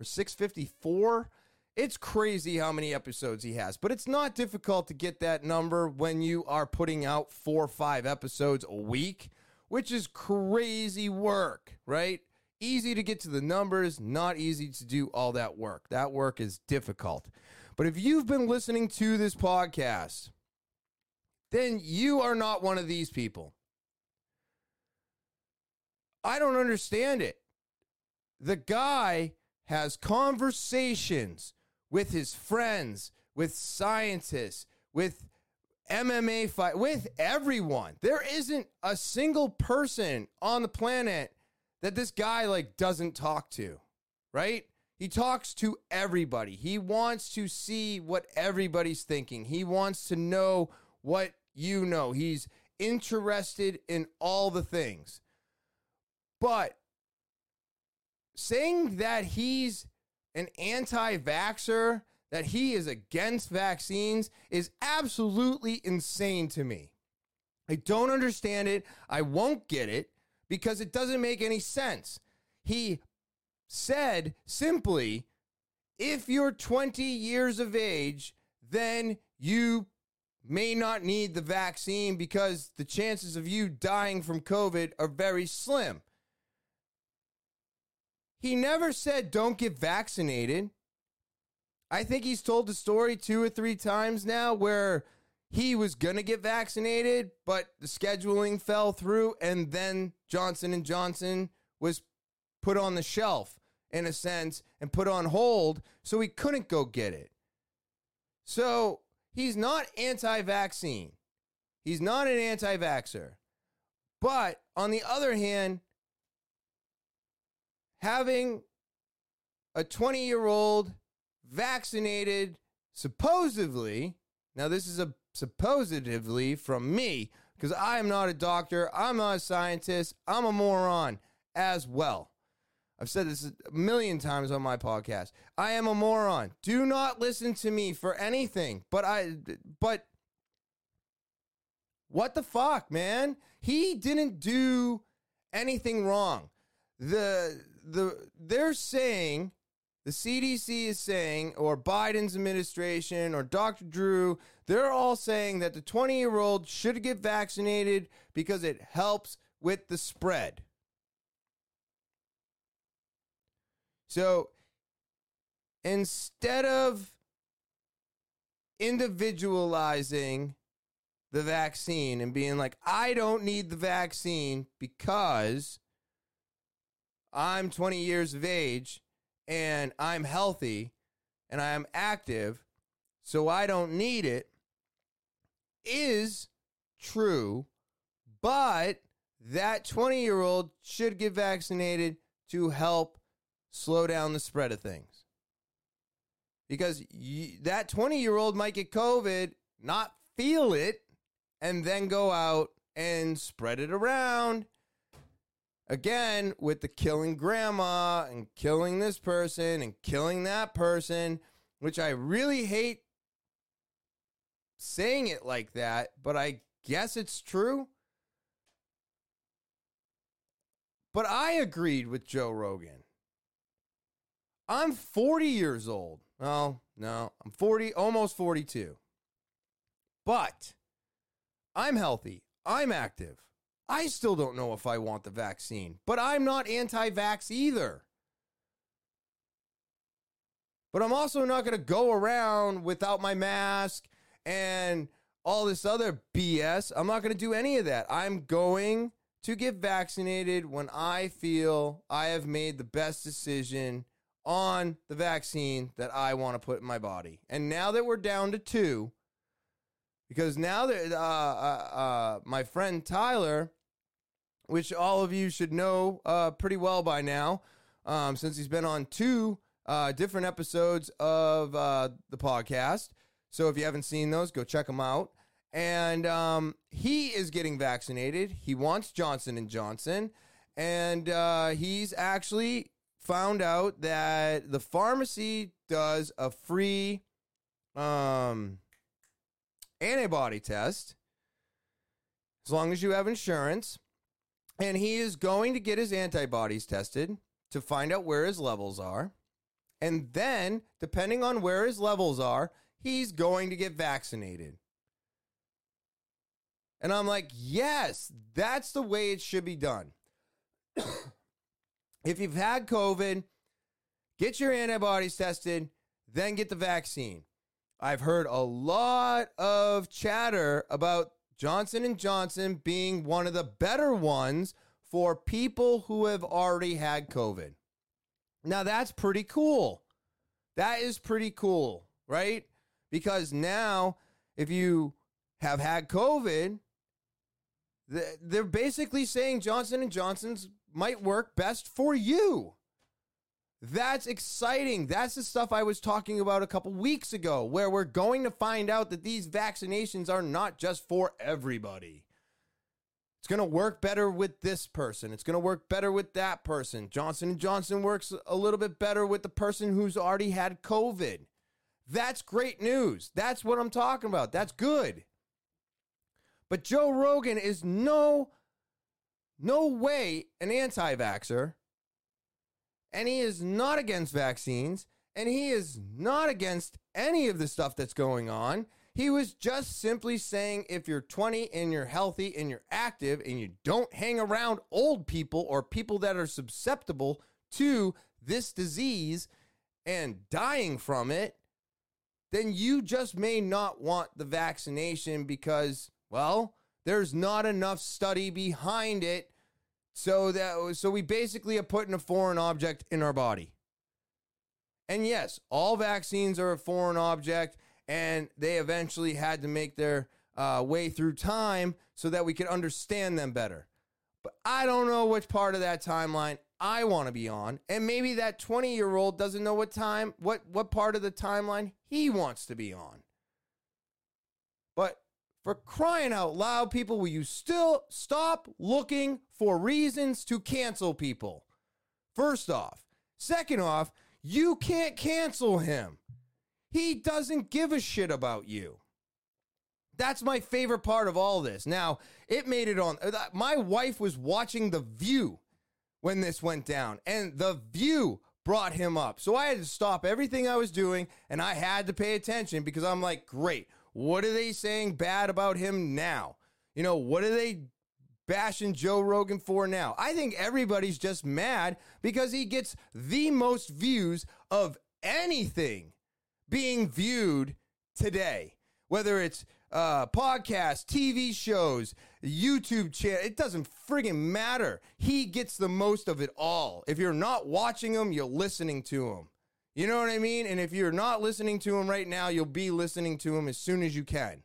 or 654, it's crazy how many episodes he has. But it's not difficult to get that number when you are putting out four or five episodes a week, which is crazy work, right? Easy to get to the numbers, not easy to do all that work. That work is difficult. But if you've been listening to this podcast, then you are not one of these people. I don't understand it. The guy has conversations with his friends, with scientists, with MMA fight, with everyone. There isn't a single person on the planet that this guy like doesn't talk to, right? He talks to everybody. He wants to see what everybody's thinking. He wants to know what you know. He's interested in all the things. But saying that he's an anti vaxxer, that he is against vaccines, is absolutely insane to me. I don't understand it. I won't get it because it doesn't make any sense. He said simply if you're 20 years of age, then you may not need the vaccine because the chances of you dying from COVID are very slim. He never said don't get vaccinated. I think he's told the story two or three times now where he was going to get vaccinated, but the scheduling fell through and then Johnson and Johnson was put on the shelf in a sense and put on hold so he couldn't go get it. So he's not anti vaccine. He's not an anti vaxxer. But on the other hand, having a 20 year old vaccinated, supposedly, now this is a supposedly from me, because I am not a doctor, I'm not a scientist, I'm a moron as well. I've said this a million times on my podcast. I am a moron. Do not listen to me for anything. But I but what the fuck, man? He didn't do anything wrong. The the they're saying the CDC is saying or Biden's administration or Dr. Drew, they're all saying that the 20-year-old should get vaccinated because it helps with the spread. So instead of individualizing the vaccine and being like, I don't need the vaccine because I'm 20 years of age and I'm healthy and I'm active, so I don't need it, is true, but that 20 year old should get vaccinated to help slow down the spread of things. Because that 20 year old might get COVID, not feel it, and then go out and spread it around. Again, with the killing grandma and killing this person and killing that person, which I really hate saying it like that, but I guess it's true. But I agreed with Joe Rogan. I'm 40 years old. Oh, no, I'm 40, almost 42. But I'm healthy. I'm active. I still don't know if I want the vaccine, but I'm not anti vax either. But I'm also not going to go around without my mask and all this other BS. I'm not going to do any of that. I'm going to get vaccinated when I feel I have made the best decision on the vaccine that I want to put in my body. And now that we're down to two, because now that uh, uh, uh, my friend Tyler, which all of you should know uh, pretty well by now, um, since he's been on two uh, different episodes of uh, the podcast, So if you haven't seen those, go check them out. And um, he is getting vaccinated. He wants Johnson and Johnson, and uh, he's actually found out that the pharmacy does a free um, antibody test as long as you have insurance. And he is going to get his antibodies tested to find out where his levels are. And then, depending on where his levels are, he's going to get vaccinated. And I'm like, yes, that's the way it should be done. if you've had COVID, get your antibodies tested, then get the vaccine. I've heard a lot of chatter about Johnson and Johnson being one of the better ones for people who have already had COVID. Now that's pretty cool. That is pretty cool, right? Because now if you have had COVID, they're basically saying Johnson and Johnson's might work best for you. That's exciting. That's the stuff I was talking about a couple weeks ago, where we're going to find out that these vaccinations are not just for everybody. It's going to work better with this person. It's going to work better with that person. Johnson & Johnson works a little bit better with the person who's already had COVID. That's great news. That's what I'm talking about. That's good. But Joe Rogan is no no way an anti-vaxxer and he is not against vaccines and he is not against any of the stuff that's going on. He was just simply saying if you're 20 and you're healthy and you're active and you don't hang around old people or people that are susceptible to this disease and dying from it, then you just may not want the vaccination because, well, there's not enough study behind it. So that so we basically are putting a foreign object in our body. And yes, all vaccines are a foreign object and they eventually had to make their uh, way through time so that we could understand them better. But I don't know which part of that timeline I want to be on, and maybe that 20 year old doesn't know what time, what what part of the timeline he wants to be on. For crying out loud, people, will you still stop looking for reasons to cancel people? First off, second off, you can't cancel him. He doesn't give a shit about you. That's my favorite part of all this. Now, it made it on. Uh, my wife was watching The View when this went down, and The View brought him up. So I had to stop everything I was doing and I had to pay attention because I'm like, great. What are they saying bad about him now? You know, what are they bashing Joe Rogan for now? I think everybody's just mad because he gets the most views of anything being viewed today, whether it's uh, podcasts, TV shows, YouTube channel. It doesn't friggin' matter. He gets the most of it all. If you're not watching him, you're listening to him. You know what I mean? And if you're not listening to him right now, you'll be listening to him as soon as you can.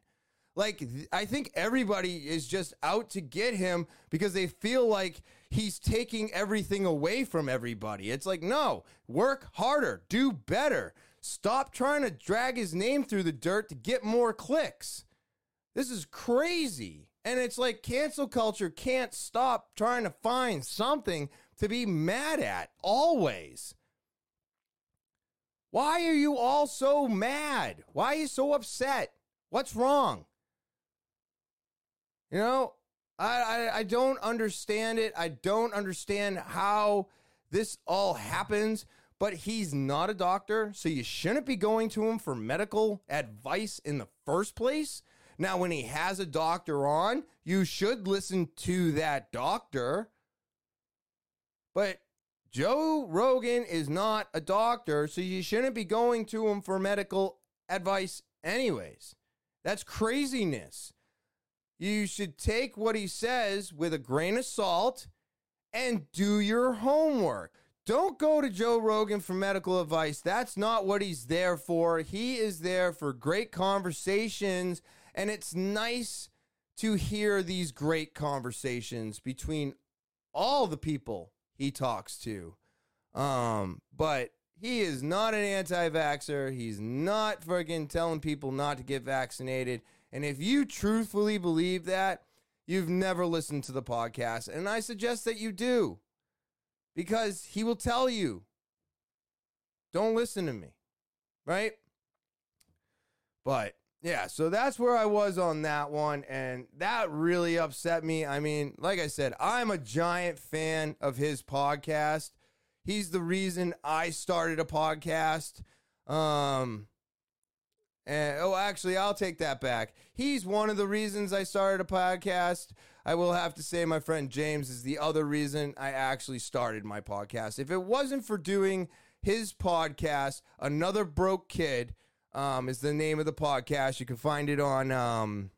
Like, I think everybody is just out to get him because they feel like he's taking everything away from everybody. It's like, no, work harder, do better. Stop trying to drag his name through the dirt to get more clicks. This is crazy. And it's like cancel culture can't stop trying to find something to be mad at always. Why are you all so mad? Why are you so upset? What's wrong? You know, I, I, I don't understand it. I don't understand how this all happens but he's not a doctor, so you shouldn't be going to him for medical advice in the first place. Now, when he has a doctor on, you should listen to that doctor. But Joe Rogan is not a doctor, so you shouldn't be going to him for medical advice, anyways. That's craziness. You should take what he says with a grain of salt and do your homework. Don't go to Joe Rogan for medical advice. That's not what he's there for. He is there for great conversations, and it's nice to hear these great conversations between all the people he talks to. Um, but he is not an anti vaxxer. He's not fucking telling people not to get vaccinated. And if you truthfully believe that, you've never listened to the podcast. And I suggest that you do because he will tell you don't listen to me, right? But yeah, so that's where I was on that one. And that really upset me. I mean, like I said, I'm a giant fan of his podcast. He's the reason I started a podcast. Um, and oh, actually, I'll take that back. He's one of the reasons I started a podcast. I will have to say, my friend James is the other reason I actually started my podcast. If it wasn't for doing his podcast, Another Broke Kid um, is the name of the podcast. You can find it on um,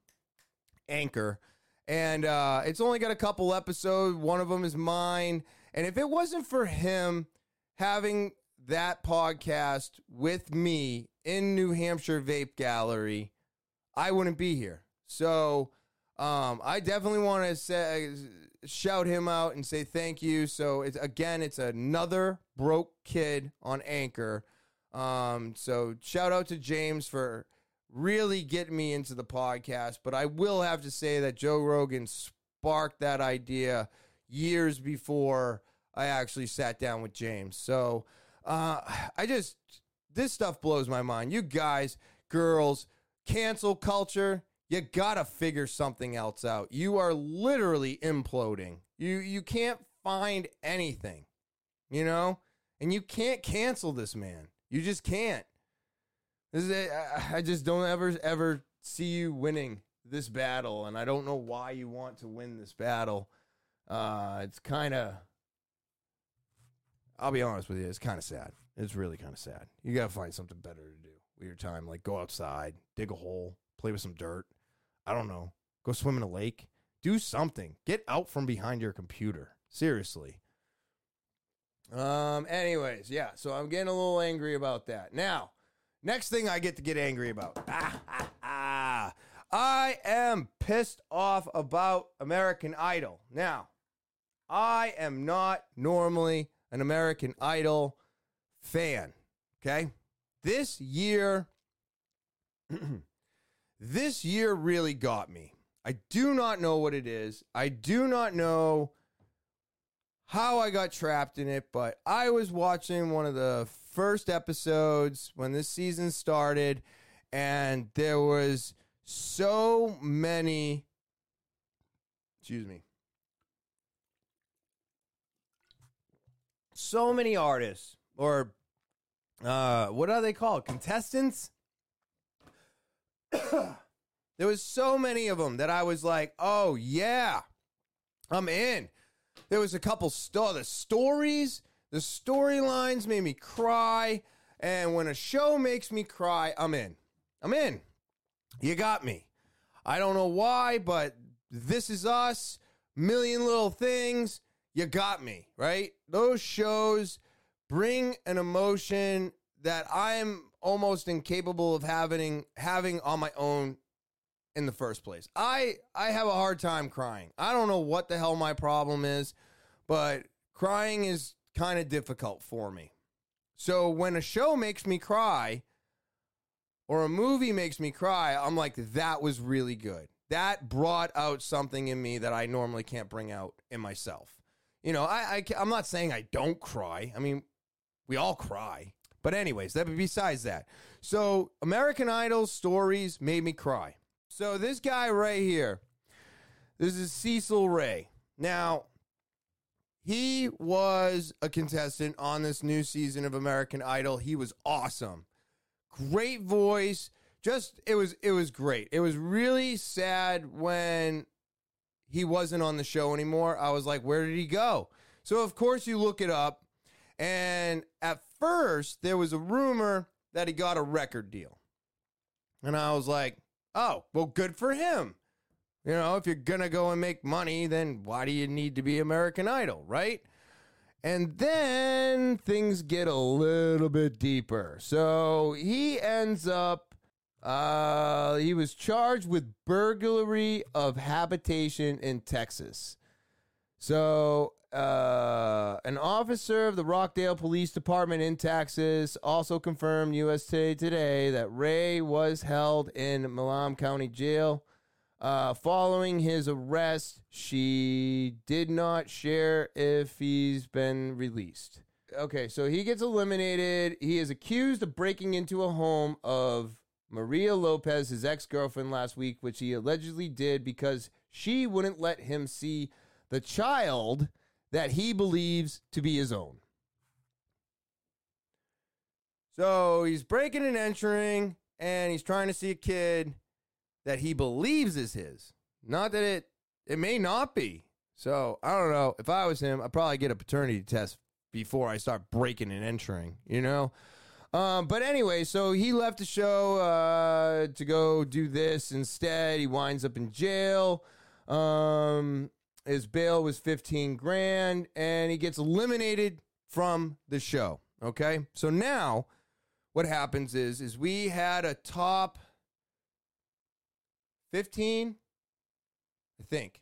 Anchor. And uh, it's only got a couple episodes. One of them is mine. And if it wasn't for him having that podcast with me in New Hampshire Vape Gallery, I wouldn't be here. So um, I definitely want to say shout him out and say thank you. So it's again, it's another broke kid on Anchor. Um, so shout out to James for really getting me into the podcast. But I will have to say that Joe Rogan sparked that idea years before I actually sat down with James. So uh, I just, this stuff blows my mind. You guys, girls, cancel culture, you gotta figure something else out. You are literally imploding. You you can't find anything, you know, and you can't cancel this man. You just can't. This is I just don't ever ever see you winning this battle, and I don't know why you want to win this battle. Uh, it's kind of I'll be honest with you, it's kind of sad. It's really kind of sad. You got to find something better to do with your time. Like go outside, dig a hole, play with some dirt. I don't know. Go swim in a lake. Do something. Get out from behind your computer. Seriously. Um, anyways, yeah, so I'm getting a little angry about that. Now, next thing I get to get angry about. ah, I am pissed off about American Idol. Now, I am not normally an American Idol fan. Okay. This year, this year really got me. I do not know what it is. I do not know how I got trapped in it, but I was watching one of the first episodes when this season started, and there was so many. Excuse me. so many artists or uh, what are they called? Contestants. there was so many of them that I was like, "Oh yeah, I'm in." There was a couple sto- the stories, the storylines made me cry, and when a show makes me cry, I'm in. I'm in. You got me. I don't know why, but this is us. Million little things you got me, right? Those shows bring an emotion that I'm almost incapable of having having on my own in the first place. I I have a hard time crying. I don't know what the hell my problem is, but crying is kind of difficult for me. So when a show makes me cry or a movie makes me cry, I'm like that was really good. That brought out something in me that I normally can't bring out in myself. You know, I, I I'm not saying I don't cry. I mean, we all cry. But anyways, that besides that. So American Idol stories made me cry. So this guy right here, this is Cecil Ray. Now, he was a contestant on this new season of American Idol. He was awesome. Great voice. Just it was it was great. It was really sad when he wasn't on the show anymore. I was like, where did he go? So, of course, you look it up. And at first, there was a rumor that he got a record deal. And I was like, oh, well, good for him. You know, if you're going to go and make money, then why do you need to be American Idol, right? And then things get a little bit deeper. So he ends up uh, he was charged with burglary of habitation in Texas. So, uh, an officer of the Rockdale Police Department in Texas also confirmed USA Today that Ray was held in Milam County Jail. Uh, following his arrest, she did not share if he's been released. Okay, so he gets eliminated. He is accused of breaking into a home of Maria Lopez, his ex girlfriend, last week, which he allegedly did because she wouldn't let him see the child that he believes to be his own. So he's breaking and entering, and he's trying to see a kid that he believes is his. Not that it it may not be. So I don't know. If I was him, I'd probably get a paternity test before I start breaking and entering. You know. Um, but anyway, so he left the show uh, to go do this instead. He winds up in jail. Um, his bail was 15 grand, and he gets eliminated from the show. Okay, so now what happens is is we had a top 15, I think.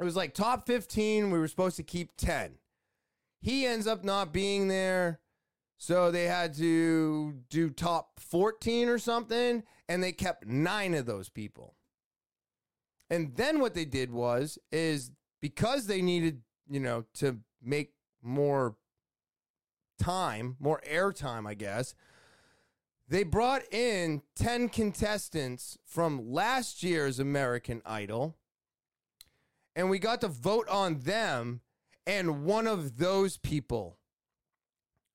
It was like top 15. We were supposed to keep 10. He ends up not being there. So they had to do top 14 or something, and they kept nine of those people. And then what they did was is because they needed, you know, to make more time, more airtime, I guess, they brought in 10 contestants from last year's American Idol, and we got to vote on them, and one of those people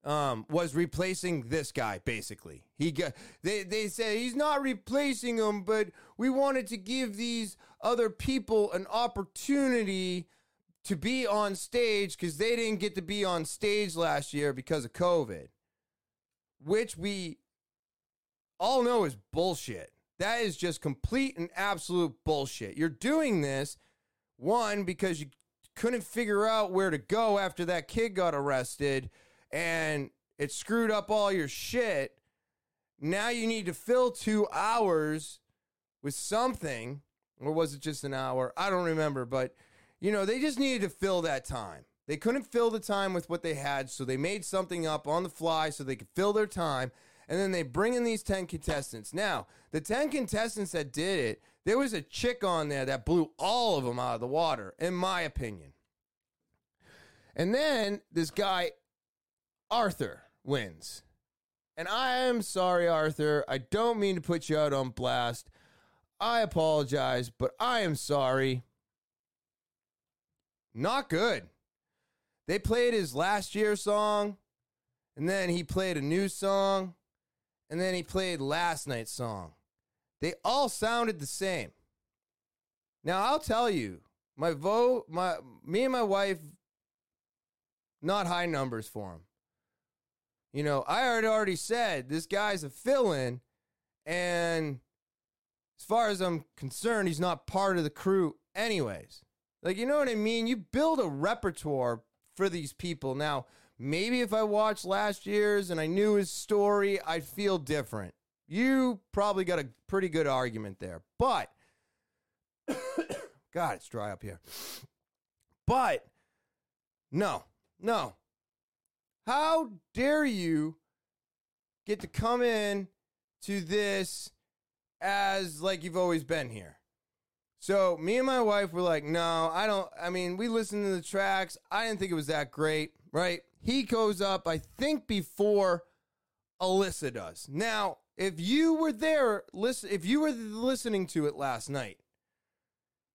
um, was replacing this guy. Basically, he got they they said he's not replacing him, but we wanted to give these other people an opportunity to be on stage because they didn't get to be on stage last year because of COVID, which we all know is bullshit. That is just complete and absolute bullshit. You're doing this, one, because you couldn't figure out where to go after that kid got arrested and it screwed up all your shit. Now you need to fill two hours with something, or was it just an hour? I don't remember, but you know, they just needed to fill that time. They couldn't fill the time with what they had, so they made something up on the fly so they could fill their time. And then they bring in these 10 contestants. Now, the 10 contestants that did it, there was a chick on there that blew all of them out of the water, in my opinion. And then this guy, Arthur, wins. And I am sorry, Arthur. I don't mean to put you out on blast. I apologize, but I am sorry. Not good. They played his last year song, and then he played a new song, and then he played last night's song. They all sounded the same. Now I'll tell you, my vote, my me and my wife, not high numbers for him. You know, I had already said this guy's a fill-in, and as far as I'm concerned, he's not part of the crew, anyways. Like, you know what I mean? You build a repertoire for these people. Now, maybe if I watched last year's and I knew his story, I'd feel different. You probably got a pretty good argument there. But, God, it's dry up here. But, no, no. How dare you get to come in to this as like you've always been here? So me and my wife were like, no, I don't. I mean, we listened to the tracks. I didn't think it was that great, right? He goes up, I think, before Alyssa does. Now, if you were there, listen, if you were listening to it last night,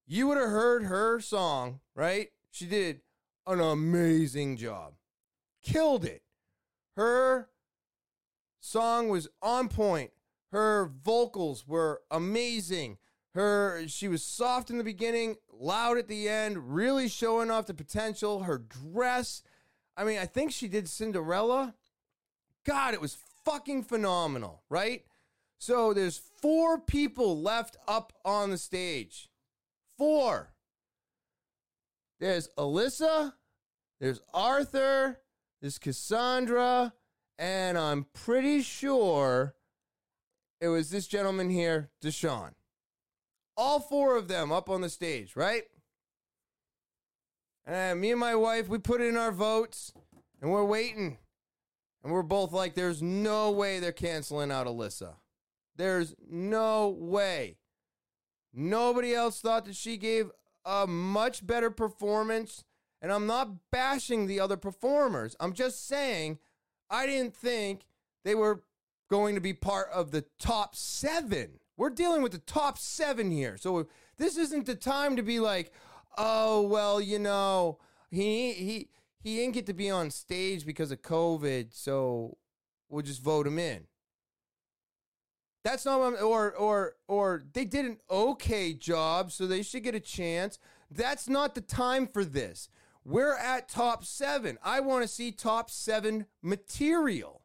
you would have heard her song, right? She did an amazing job, killed it. Her song was on point. Her vocals were amazing her she was soft in the beginning, loud at the end, really showing off the potential. Her dress, I mean, I think she did Cinderella. God, it was fucking phenomenal, right? So there's four people left up on the stage. Four. There's Alyssa, there's Arthur, there's Cassandra, and I'm pretty sure it was this gentleman here, Deshawn all four of them up on the stage, right? And me and my wife, we put in our votes and we're waiting. And we're both like, there's no way they're canceling out Alyssa. There's no way. Nobody else thought that she gave a much better performance. And I'm not bashing the other performers. I'm just saying I didn't think they were going to be part of the top seven. We're dealing with the top seven here. So this isn't the time to be like, oh, well, you know, he, he, he didn't get to be on stage because of COVID. So we'll just vote him in. That's not what I'm, or or or they did an okay job, so they should get a chance. That's not the time for this. We're at top seven. I want to see top seven material.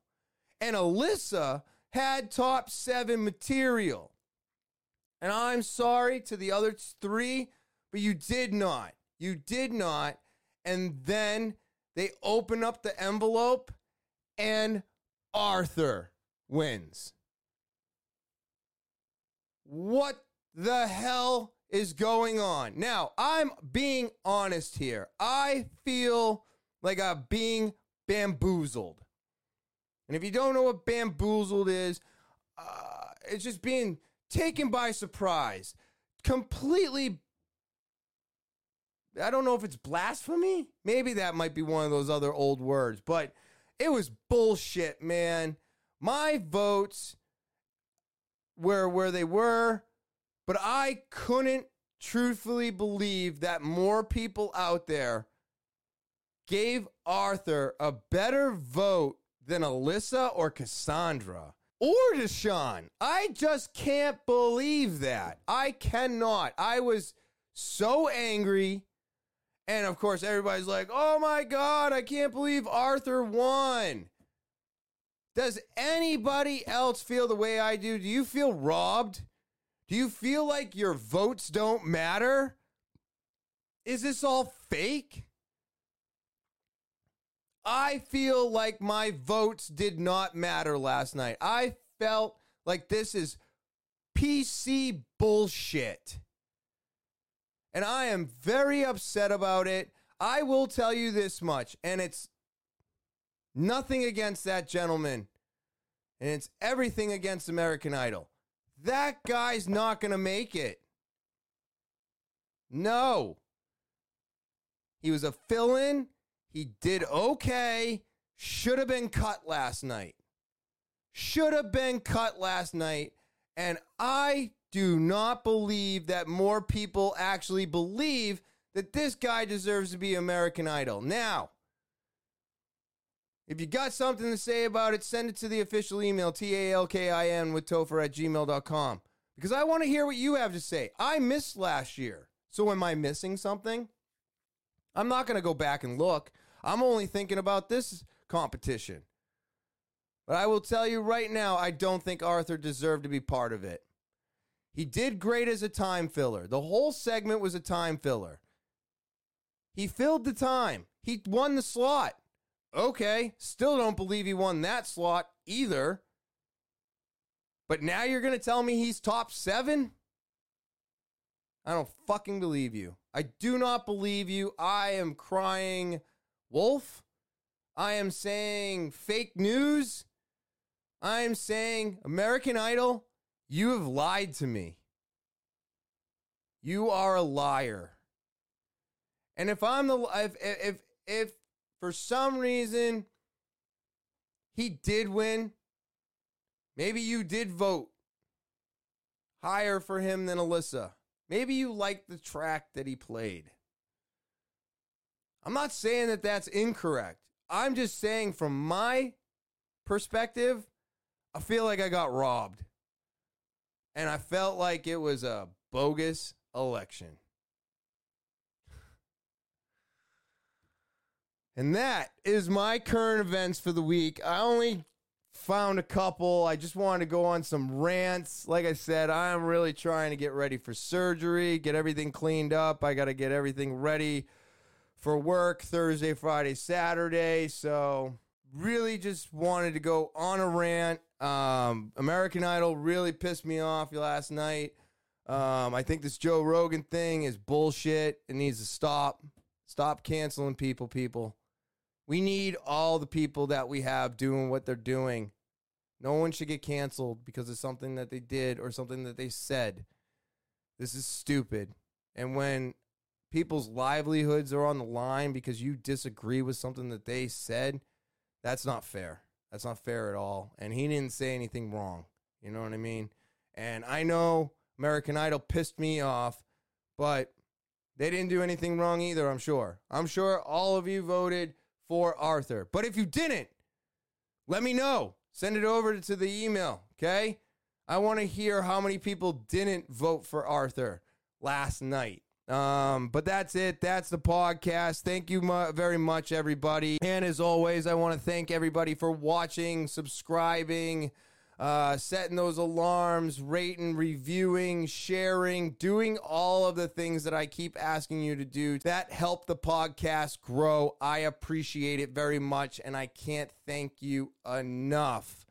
And Alyssa had top seven material. And I'm sorry to the other three, but you did not. You did not. And then they open up the envelope and Arthur wins. What the hell is going on? Now, I'm being honest here. I feel like I'm being bamboozled. And if you don't know what bamboozled is, uh, it's just being taken by surprise. Completely. I don't know if it's blasphemy. Maybe that might be one of those other old words, but it was bullshit, man. My votes were where they were, but I couldn't truthfully believe that more people out there gave Arthur a better vote than Alyssa or Cassandra or Deshawn. I just can't believe that. I cannot. I was so angry. And of course, everybody's like, oh my God, I can't believe Arthur won. Does anybody else feel the way I do? Do you feel robbed? Do you feel like your votes don't matter? Is this all fake? I feel like my votes did not matter last night. I felt like this is PC bullshit. And I am very upset about it. I will tell you this much, and it's nothing against that gentleman, and it's everything against American Idol. That guy's not going to make it. No. He was a fill in. He did okay. Should have been cut last night. Should have been cut last night. And I do not believe that more people actually believe that this guy deserves to be American Idol. Now, if you got something to say about it, send it to the official email, T-A-L-K-I-N with Topher at gmail.com. Because I want to hear what you have to say. I missed last year. So am I missing something? I'm not going to go back and look. I'm only thinking about this competition. But I will tell you right now, I don't think Arthur deserved to be part of it. He did great as a time filler. The whole segment was a time filler. He filled the time. He won the slot. Okay, still don't believe he won that slot either. But now you're going to tell me he's top seven? I don't fucking believe you. I do not believe you. I am crying wolf. I am saying fake news. I am saying American Idol, you have lied to me. You are a liar. And if I'm the if if if for some reason he did win, maybe you did vote higher for him than Alyssa. Maybe you liked the track that he played. I'm not saying that that's incorrect. I'm just saying from my perspective, I feel like I got robbed. And I felt like it was a bogus election. And that is my current events for the week. I only found a couple. I just wanted to go on some rants. Like I said, I am really trying to get ready for surgery, get everything cleaned up. I got to get everything ready for work Thursday, Friday, Saturday. So, really just wanted to go on a rant. Um, American Idol really pissed me off last night. Um, I think this Joe Rogan thing is bullshit. It needs to stop. Stop canceling people, people. We need all the people that we have doing what they're doing. No one should get canceled because of something that they did or something that they said. This is stupid. And when people's livelihoods are on the line because you disagree with something that they said, that's not fair. That's not fair at all. And he didn't say anything wrong. You know what I mean? And I know American Idol pissed me off, but they didn't do anything wrong either, I'm sure. I'm sure all of you voted for Arthur. But if you didn't, let me know. Send it over to the email, okay? I want to hear how many people didn't vote for Arthur last night. Um, but that's it. That's the podcast. Thank you mu- very much, everybody. And as always, I want to thank everybody for watching, subscribing, uh, setting those alarms, rating, reviewing, sharing, doing all of the things that I keep asking you to do that help the podcast grow. I appreciate it very much, and I can't thank you enough.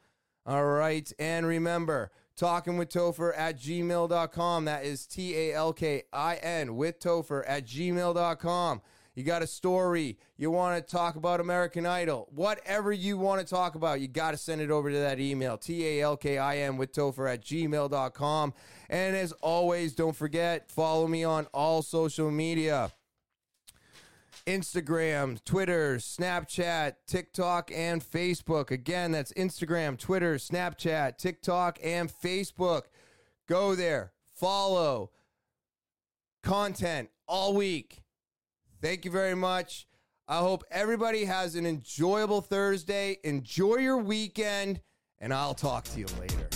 All right. And remember, talking with Topher at gmail.com. That is T A L K I N with Topher at gmail.com. You got a story, you want to talk about American Idol, whatever you want to talk about, you got to send it over to that email, T A L K I N with Topher at gmail.com. And as always, don't forget, follow me on all social media. Instagram, Twitter, Snapchat, TikTok, and Facebook. Again, that's Instagram, Twitter, Snapchat, TikTok, and Facebook. Go there, follow content all week. Thank you very much. I hope everybody has an enjoyable Thursday. Enjoy your weekend, and I'll talk to you later.